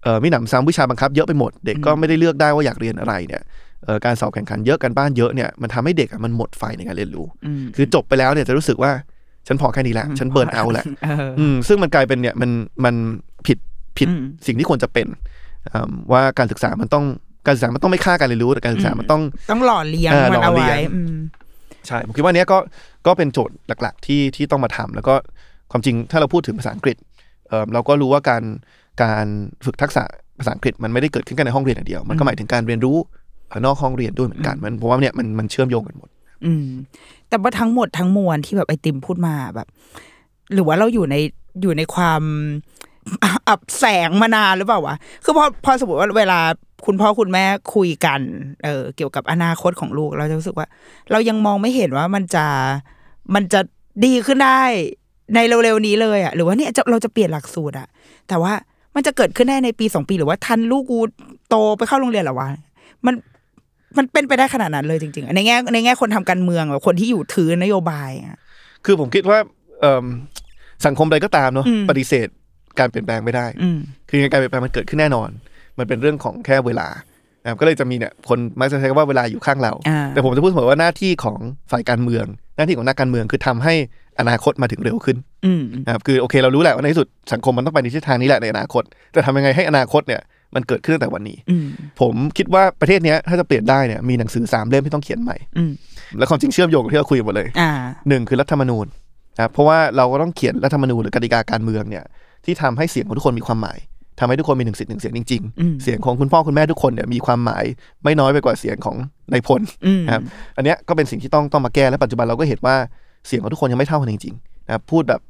C: เอ่อมีหนำซ้ำวิชาบังคับเยอะไปหมด เด็กก็ไม่ได้เลือกได้ว่าอยากเรียนอะไรเนี่ยเอ่อการสอบแข่งขันเยอะกันบ้านเยอะเนี่ยมันทำให้เด็กอะมันหมดไฟในการเรียนรู้
B: อืม
C: คือจบไปแล้วเนี่ยจะรู้สึกว่า ฉันพอแค่นี้แหละ ฉันเบิร์นเอาท์แหละ
B: เออ
C: อืมซึ่งมันกลายเป็นเนี่ยมันมันผิดผิด
B: อืม
C: สิ่งที่ควรจะเป็นอืมว่าการศึกษามันต้องการศึกษามันต้องไม่ฆ่าการเรียนรู้แต่การศึกษามันต้อง
B: ต้องหล่อเลี้ยง
C: เออ
B: มันเอา
C: หล่อเลี้
B: ไว้
C: ยง
B: อืม
C: ใช่ผมคิดว่าเนี้ยก็ก็เป็นโจทย์หลัก ๆ ที่ที่ต้องมาทำแล้วก็ความจริงถ้าเราพูดถึงภาษาอังกฤษเออเราก็รู้ว่าการการฝึกทักษะภาษาอังกฤษมันไม่ได้เกิดขึ้นแค่ในห้องเรียนอย่างเดียว มันก็หมายถึงการเรียนรู้เอ่อนอกห้องเรียนด้วยเหมือนกันมันเพราะว่าเนี่ยมันมันเชื่อมโยงกันหมด
B: อืม แต่ว่าทั้งหมดทั้งมวลที่แบบไอติมพูดมาแบบ หรือว่าเราอยู่ในอยู่ในความอับแสงมานานหรือเปล่าวะ คือพอพอสมมติว่าเวลาคุณพ่อคุณแม่คุยกัน เออเกี่ยวกับอนาคตของลูก เราจะรู้สึกว่า เรายังมองไม่เห็นว่ามันจะมันจะดีขึ้นได้ในเร็วๆนี้เลยอะหรือว่าเนี่ยจะเราจะเปลี่ยนหลักสูตรอะแต่ว่ามันจะเกิดขึ้นได้ในปีสองปี หรือว่าทันลูกกูโตไปเข้าโรงเรียนหรอวะมัน มันเป็นไปได้ขนาดนั้นเลยจริง ๆ ในแง่ในแง่คนทำการเมืองแบบคนที่อยู่ถือนโยบายอะ
C: คือผมคิดว่าเอิ่มสังคมใดก็ตามเนาะ
B: อืม
C: ปฏิเสธการเปลี่ยนแปลงไม่ได้
B: อืม
C: คือการเปลี่ยนแปลงมันเกิดขึ้นแน่นอน มันเป็นเรื่องของแค่เวลานะครับก็เลยจะมีเนี่ยคนมักจะใช้คำว่าเวลาอยู่ข้างเรา
B: อ่า
C: แต่ผมจะพูดเสมอว่าหน้าที่ของฝ่ายการเมือง หน้าที่ของนักการเมืองคือทำให้อนาคตมาถึงเร็วขึ้น
B: อืม
C: นะครับคือโอเคเรารู้แหละว่าในที่สุดสังคมมันต้องไปในทิศทางนี้แหละในอนาคต แต่ทำยังไงให้อนาคตเนี่ย มันเกิดขึ้นตั้งแต่วันนี้
B: อืม
C: ผมคิดว่าประเทศเนี้ยถ้าจะเปลี่ยนได้เนี่ยมีหนังสือสามเล่มที่ต้องเขียนใหม่
B: อืม
C: และความจริงเชื่อมโยงกับที่เราคุยกันหมดเลย
B: อ่า
C: หนึ่งคือรัฐธรรมนูญนะครับเพราะว่าเราก็ต้องเขียนรัฐธรรมนูญหรือกติกาการเมืองเนี่ยที่ทำให้เสียงของทุกคนมีความหมายทำให้ทุกคนมีหนึ่งสิทธิ์หนึ่งเสียงจริง
B: อืม
C: ๆเสียงของคุณพ่อคุณแม่ทุกคนเนี่ยมีความหมายไม่น้อยไปกว่าเสียงของนายพล
B: อืม
C: นะครับอันเนี้ยก็เป็นสิ่งที่ต้องต้องมาแก้และปัจจุบันเราก็เห็นว่าเสียงของทุกคนยังไม่เท่ากันจริงๆนะครับพูดแบบ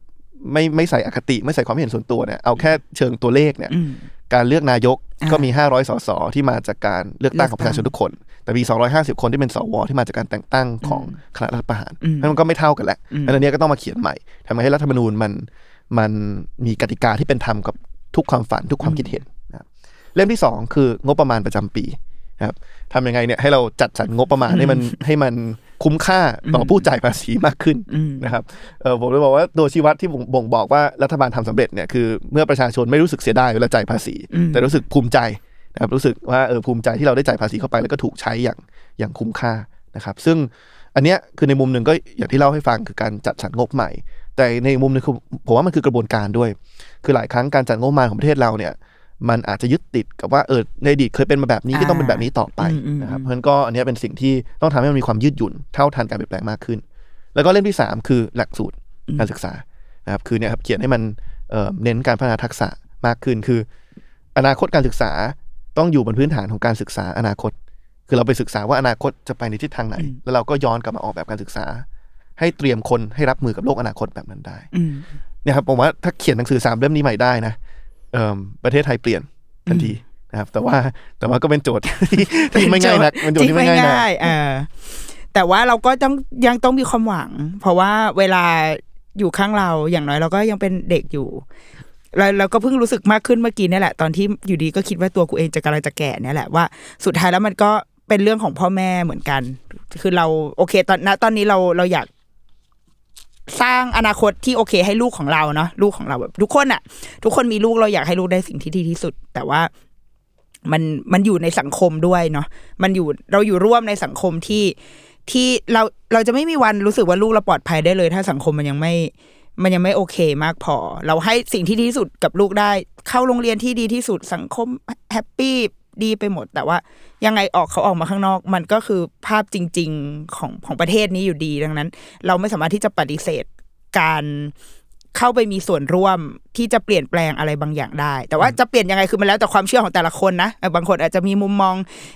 C: ไม่ไม่ใส่อคติไม่ใส่ความเห็นส่วนตัวเนี่ยเอาแค่เชิงตัวเลขเนี่ย
B: อืม
C: การเลือกนายก
B: อ่า
C: ก็มี 500 สส ที่มาจากการเลือกตั้งของประชาชนทุกคน แต่มี 250 คนที่เป็นสว ที่มาจากการแต่งตั้งของคณะรัฐประหาร
B: อืม
C: เพราะมันก็ไม่เท่ากันแหละ
B: อืม
C: อันนี้ก็ต้องมาเขียนใหม่ทำให้รัฐธรรมนูญมันมันมีกติกาที่เป็นธรรมกับทุกความฝันทุกความคิดเห็นนะครับเล่มที่ 2 คืองบประมาณประจำปีนะครับทำยังไงเนี่ยให้เราจัดสรรงบประมาณให้มันให้มัน คุ้มค่าต่อผู้จ่ายภาษีมากขึ้น
B: อืม
C: นะครับเออผมเลยบอกว่าตัวชี้วัดที่บ่งบ่งบอกว่ารัฐบาลทำสำเร็จเนี่ยคือเมื่อประชาชนไม่รู้สึกเสียดายเวลาจ่ายภาษี
B: อืม
C: แต่รู้สึกภูมิใจนะครับรู้สึกว่าเออภูมิใจที่เราได้จ่ายภาษีเข้าไปแล้วก็ถูกใช้อย่างอย่างคุ้มค่านะครับ ซึ่งอันเนี้ยคือในมุมหนึ่งก็อย่างที่เล่าให้ฟังคือการจัดสรรงบใหม่ แต่ในมุมหนึงคือผมว่ามันคือกระบวนการด้วย คือหลายครั้งการจัดงบประมาณของประเทศเราเนี่ย มันอาจจะยึดติดกับว่าเออในอดีตเคยเป็นมาแบบนี้ก็ต้องเป็นแบบนี้ต่อไป
B: อืมอืม
C: นะครับเพราะฉะนั้นก็อันเนี้ยเป็นสิ่งที่ต้องทำให้มันมีความยืดหยุ่นเท่าทันการเปลี่ยนแปลงมากขึ้น แล้วก็เล่มที่สามคือหลักสูตรการศึกษานะครับคือเนี่ยครับเขียนให้มันเอ่อเน้นการพัฒนาทักษะมากขึ้นคือ อนาคตการศึกษาต้องอยู่บนพื้นฐานของการศึกษาอนาคต คือเราไปศึกษาว่าอนาคตจะไปในทิศทางไหน แล้วเราก็ย้อนกลับมาออกแบบการศึกษา ให้เตรียมคนให้รับมือกับโลกอนาคตแบบนั้นได้
B: อืม
C: เนี่ยครับผมว่าถ้าเขียนหนังสือสามเล่มนี้ใหม่ได้นะเอ่อ ประเทศไทยเปลี่ยนทันทีนะครับแต่ว่าแต่ว่าก็เป็นโจทย์ที่ที่ไม่ง่ายนักเป็นโจทย์ที่ไม่ง่ายนัก
B: เออแต่ว่าเราก็ต้องยังต้องมีความหวัง เพราะว่าเวลาอยู่ข้างเราอย่างน้อยเราก็ยังเป็นเด็กอยู่แล้วเราก็เพิ่งรู้สึกมากขึ้นเมื่อกี้เนี่ยแหละตอนที่อยู่ดีก็คิดว่าตัวกูเองจะกำลังจะแก่เนี่ยแหละว่าสุดท้ายแล้วมันก็เป็นเรื่องของพ่อแม่เหมือนกัน คือเราโอเค ตอนณตอนนี้เราเราอยาก สร้างอนาคตที่โอเค ให้ลูกของเราเนาะลูกของเราแบบทุกคนอะทุกคนมีลูกเราอยากให้ลูกได้สิ่งที่ดีที่สุด แต่ว่ามันมันอยู่ในสังคมด้วยเนาะมันอยู่เราอยู่ร่วมในสังคมที่ที่เราเราจะไม่มีวันรู้สึกว่าลูกเราปลอดภัยได้เลย ถ้าสังคมมันยังไม่มันยังไม่โอเคมากพอ เราให้สิ่งที่ดีที่สุดกับลูกได้ เข้าโรงเรียนที่ดีที่สุดสังคม happy ดีไปหมด แต่ว่ายังไงออกเขาออกมาข้างนอก มันก็คือภาพจริง ๆของของประเทศนี้อยู่ดีดังนั้น เราไม่สามารถที่จะปฏิเสธการเข้าไปมีส่วนร่วมที่จะเปลี่ยนแปลงอะไรบางอย่างได้ แต่ว่าจะเปลี่ยนยังไงคือมันแล้วแต่ความเชื่อของแต่ละคนนะเออบางคนอาจจะมีมุมมอง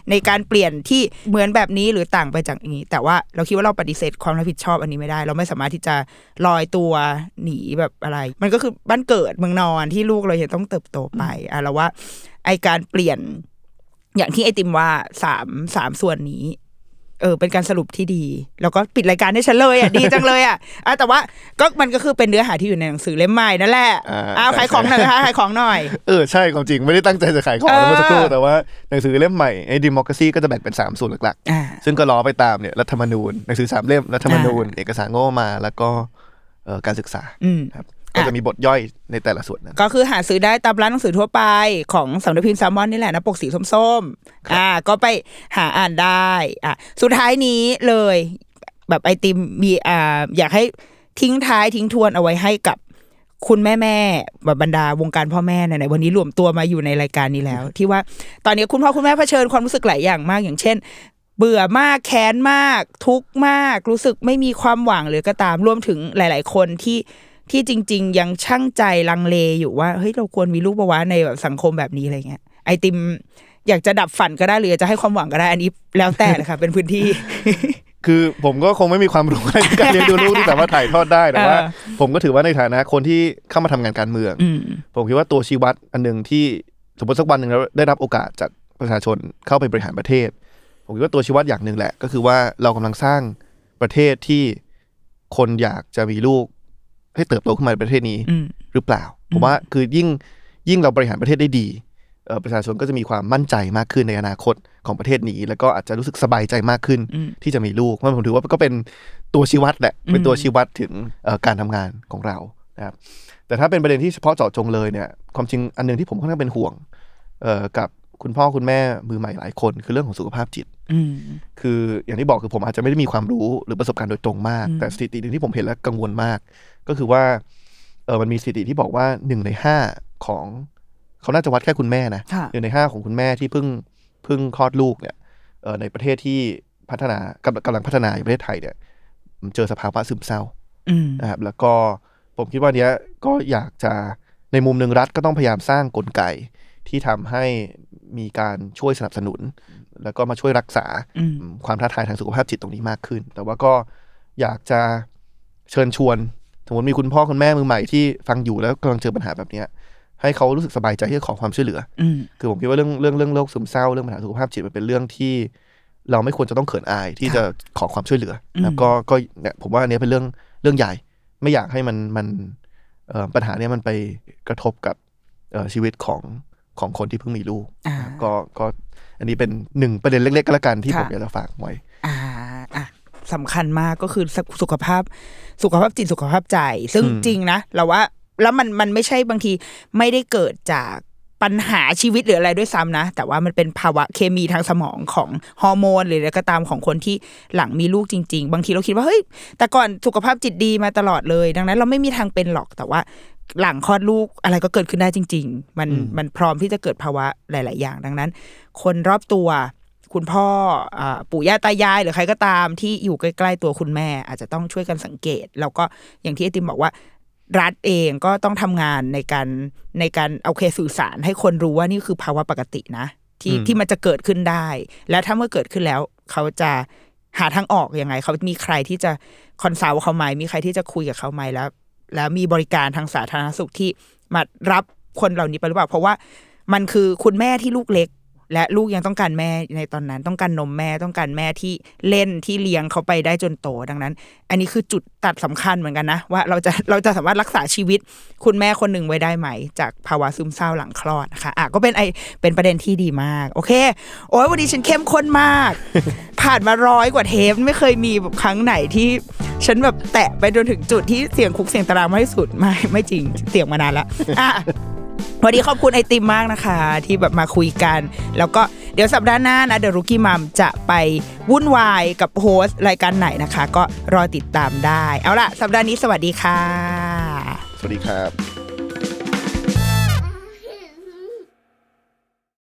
B: ในการเปลี่ยนที่เหมือนแบบนี้หรือต่างไปจากอย่างนี้ แต่ว่าเราคิดว่าเราปฏิเสธความรับผิดชอบอันนี้ไม่ได้ เราไม่สามารถที่จะลอยตัวหนีแบบอะไร มันก็คือบ้านเกิดเมืองนอนที่ลูกเรายังต้องเติบโตไปอะเราว่าไอการเปลี่ยน อย่างที่ไอติมว่าสามสามส่วนนี้เออเป็นการสรุปที่ดี แล้วก็ปิดรายการให้ฉันเลยอะดีจังเลยอะอะแต่ว่าก็มันก็คือเป็นเนื้อหาที่อยู่ในหนังสือเล่มใหม่นั่นแหละ
C: อ่า
B: อ้าว
C: ใช่
B: ขายของหน่อยนะคะขายของหน่อย
C: เออใช่ความจริงไม่ได้ตั้งใจจะขายของ
B: เออ
C: เมื่อสักครู่แต่ว่าหนังสือเล่มใหม่ไอ้ democracy ก็จะแบ่งเป็น3ส่วนหลัก
B: อ่า
C: ๆซึ่งก็ล้อไปตามเนี่ยรัฐธรรมนูญหนังสือสามเล่มรัฐธรรมนูญเอกสารงบประมาณแล้วก็เอ่อการศึกษา
B: อืม
C: ครับ ก็จะมีบทย่อยในแต่ละส่วนนั้น
B: ก็คือหาซื้อได้ตามร้านหนังสือทั่วไปของสำนักพิมพ์แซมมอนนี่แหละนะปกสีส้มๆอ่า ก็ไปหาอ่านได้อะสุดท้ายนี้เลย แบบไอติมมีอ่าอยากให้ทิ้งท้ายทิ้งทวนเอาไว้ให้กับคุณแม่แม่ๆแบบบรรดาวงการพ่อแม่ไหนๆวันนี้รวมตัวมาอยู่ในรายการนี้แล้ว ที่ว่าตอนนี้คุณพ่อคุณแม่เผชิญความรู้สึกหลายอย่างมากอย่างเช่น เบื่อมากแค้นมาก ทุกข์มาก รู้สึกไม่มีความหวังหรือก็ตามรวมถึงหลาย ๆ คนที่ ที่จริง ๆ ยังช่างใจลังเลอยู่ว่าเฮ้ยเราควรมีลูกปะวะในแบบสังคมแบบนี้อะไรเงี้ยไอติมอยากจะดับฝันก็ได้หรืออยากจะให้ความหวังก็ได้อันนี้แล้วแต่เลยค่ะเป็นพื้นที่
C: คือผมก็คงไม่มีความรู้ในการเลี้ยงดูลูกที่สามารถถ่ายทอดได้แต่ว่า
B: เออ
C: ผมก็ถือว่าในฐานะคนที่เข้ามาทำงานการเมือง
B: อืม
C: ผมคิดว่าตัวชี้วัดอันหนึ่งที่สมมติสักวันหนึ่งเราได้รับโอกาสจากประชาชนเข้าไปบริหารประเทศ ผมคิดว่าตัวชี้วัดอย่างหนึ่งแหละ ก็คือว่าเรากำลังสร้างประเทศที่คนอยากจะมีลูก ให้เติบโตขึ้นมาในประเทศนี้
B: อืม
C: หรือเปล่า ผมว่าคือยิ่งยิ่งเราบริหารประเทศได้ดีเอ่อประชาชนก็จะมีความมั่นใจมากขึ้นในอนาคตของประเทศนี้ แล้วก็อาจจะรู้สึกสบายใจมากขึ้น
B: อืม
C: ที่จะมีลูกเพราะผมถือว่าก็เป็นตัวชี้วัดแหละเป็นตัวชี้วัดถึงเอ่อการทำงานของเรานะครับแต่ถ้าเป็นประเด็นที่เฉพาะเจาะจงเลยเนี่ยความจริงอันหนึงที่ผมค่อนข้างเป็นห่วงเอ่อกับคุณพ่อคุณแม่มือใหม่หลายคน คือเรื่องของสุขภาพจิต
B: อืม
C: คืออย่างที่บอกคือผมอาจจะไม่ได้มีความรู้หรือประสบการณ์โดยตรงมาก
B: อืม
C: แต่สถิติหนึ่งที่ผมเห็นแล้วกังวลมาก ก็คือว่าเออมันมีสถิติที่บอกว่าหนึ่งในห้าของเขาน่าจะวัดแค่คุณแม่นะ
B: ค่ะ
C: หนึ่งในห้าของคุณแม่ที่เพิ่งเพิ่งคลอดลูกเนี่ยเออในประเทศที่พัฒนากำลังกำลังพัฒนาอยู่ประเทศไทยเนี่ยเจอสภาวะซึมเศร้า
B: อืม
C: นะครับแล้วก็ผมคิดว่าเนี้ยก็อยากจะในมุมหนึ่งรัฐก็ต้องพยายามสร้างกลไกที่ทำให้มีการช่วยสนับสนุน แล้วก็มาช่วยรักษา
B: อืม
C: ความท้าทายทางสุขภาพจิตตรงนี้มากขึ้น แต่ว่าก็อยากจะเชิญชวนส มมติมีคุณพ่อคุณแม่มือใหม่ที่ฟังอยู่แล้วกำลังเจอปัญหาแบบเนี้ยให้เขารู้สึกสบายใจที่จะขอความช่วยเหลือ
B: อืม
C: คือผมคิดว่าเรื่องเรื่องเรื่องโรคซึมเศร้าเรื่องปัญหาสุขภาพจิตมันเป็นเรื่องที่ เราไม่ควรจะต้องเขินอายที่จะขอความช่วยเหลือนะครับ
B: อืม
C: ก็ก็เนี่ยผมว่าอันเนี้ยเป็นเรื่องเรื่องใหญ่ ไม่อยากให้มันมันเอ่อปัญหาเนี้ยมันไปกระทบกับเอ่อชีวิตของของคนที่เพิ่งมีลูก
B: อ่า
C: นะครับก็ก็อันนี้เป็นหนึ่งประเด็นเล็กๆก็แล้วกันที่
B: ค่ะ
C: ผมอยากจะฝากไว้
B: อ่าอะสำคัญมากก็คือสุขภาพ สุขภาพจิตสุขภาพใจ ซึ่ง
C: อืม
B: จริงนะเราว่าแล้วมันมันไม่ใช่บางทีไม่ได้เกิดจากปัญหาชีวิตหรืออะไรด้วยซ้ำนะ แต่ว่ามันเป็นภาวะเคมีทางสมองของฮอร์โมนหรืออะไรก็ตามของคนที่หลังมีลูกจริง ๆ บางทีเราคิดว่าเฮ้ยแต่ก่อนสุขภาพจิตดีมาตลอดเลย ดังนั้น เราไม่มีทางเป็นหรอกแต่ว่าหลังคลอดลูกอะไรก็เกิดขึ้นได้จริง ๆ มันมันพร้อมที่จะเกิดภาวะหลาย ๆ อย่าง ดังนั้น คนรอบตัว คุณพ่ออ่าปู่ย่าตายาย หรือใครก็ตามที่อยู่ใกล้ๆตัวคุณแม่ อาจจะต้องช่วยกันสังเกต แล้วก็อย่างที่ไอติมบอกว่า รัฐเองก็ต้องทำงานในการในการเอาเคสื่อสารให้คนรู้ว่านี่คือภาวะปกตินะ ที่ที่มันจะเกิดขึ้นได้ แล้วถ้าเมื่อเกิดขึ้นแล้ว เขาจะหาทางออกยังไง เขามีใครที่จะ consult เขาไหมมีใครที่จะคุยกับเขาไหมแล้ว แล้วมีบริการทางสาธารณสุขที่มารับคนเหล่านี้ไปหรือเปล่า เพราะว่ามันคือคุณแม่ที่ลูกเล็ก และลูกยังต้องการแม่ในตอนนั้น ต้องการนมแม่ต้องการแม่ที่เล่นที่เลี้ยงเขาไปได้จนโตดังนั้น อันนี้คือจุดตัดสำคัญเหมือนกันนะ ว่าเราจะเราจะสามารถรักษาชีวิต คุณแม่คนหนึ่งไว้ได้ไหม จากภาวะซึมเศร้าหลังคลอดนะคะอะก็เป็นไอเป็นประเด็นที่ดีมาก โอเค โอ้ยวันนี้ฉันเข้มข้นมาก ผ่านมาร้อยกว่าเทปไม่เคยมีแบบครั้งไหนที่ฉันแบบแตะไปจนถึงจุดที่เสียงคุกเสียงตารางไม่ที่สุดไม่ไม่จริงเสียงมานานล้วอะ วันนี้ขอบคุณไอติมมากนะคะ ที่แบบมาคุยกัน แล้วก็เดี๋ยวสัปดาห์หน้านะเดอะรุกี้มัมจะไปวุ่นวายกับโฮสต์รายการไหนนะคะ ก็รอติดตามได้ เอาล่ะ สัปดาห์นี้สวัสดีค่ะ
C: สวัสดีครับ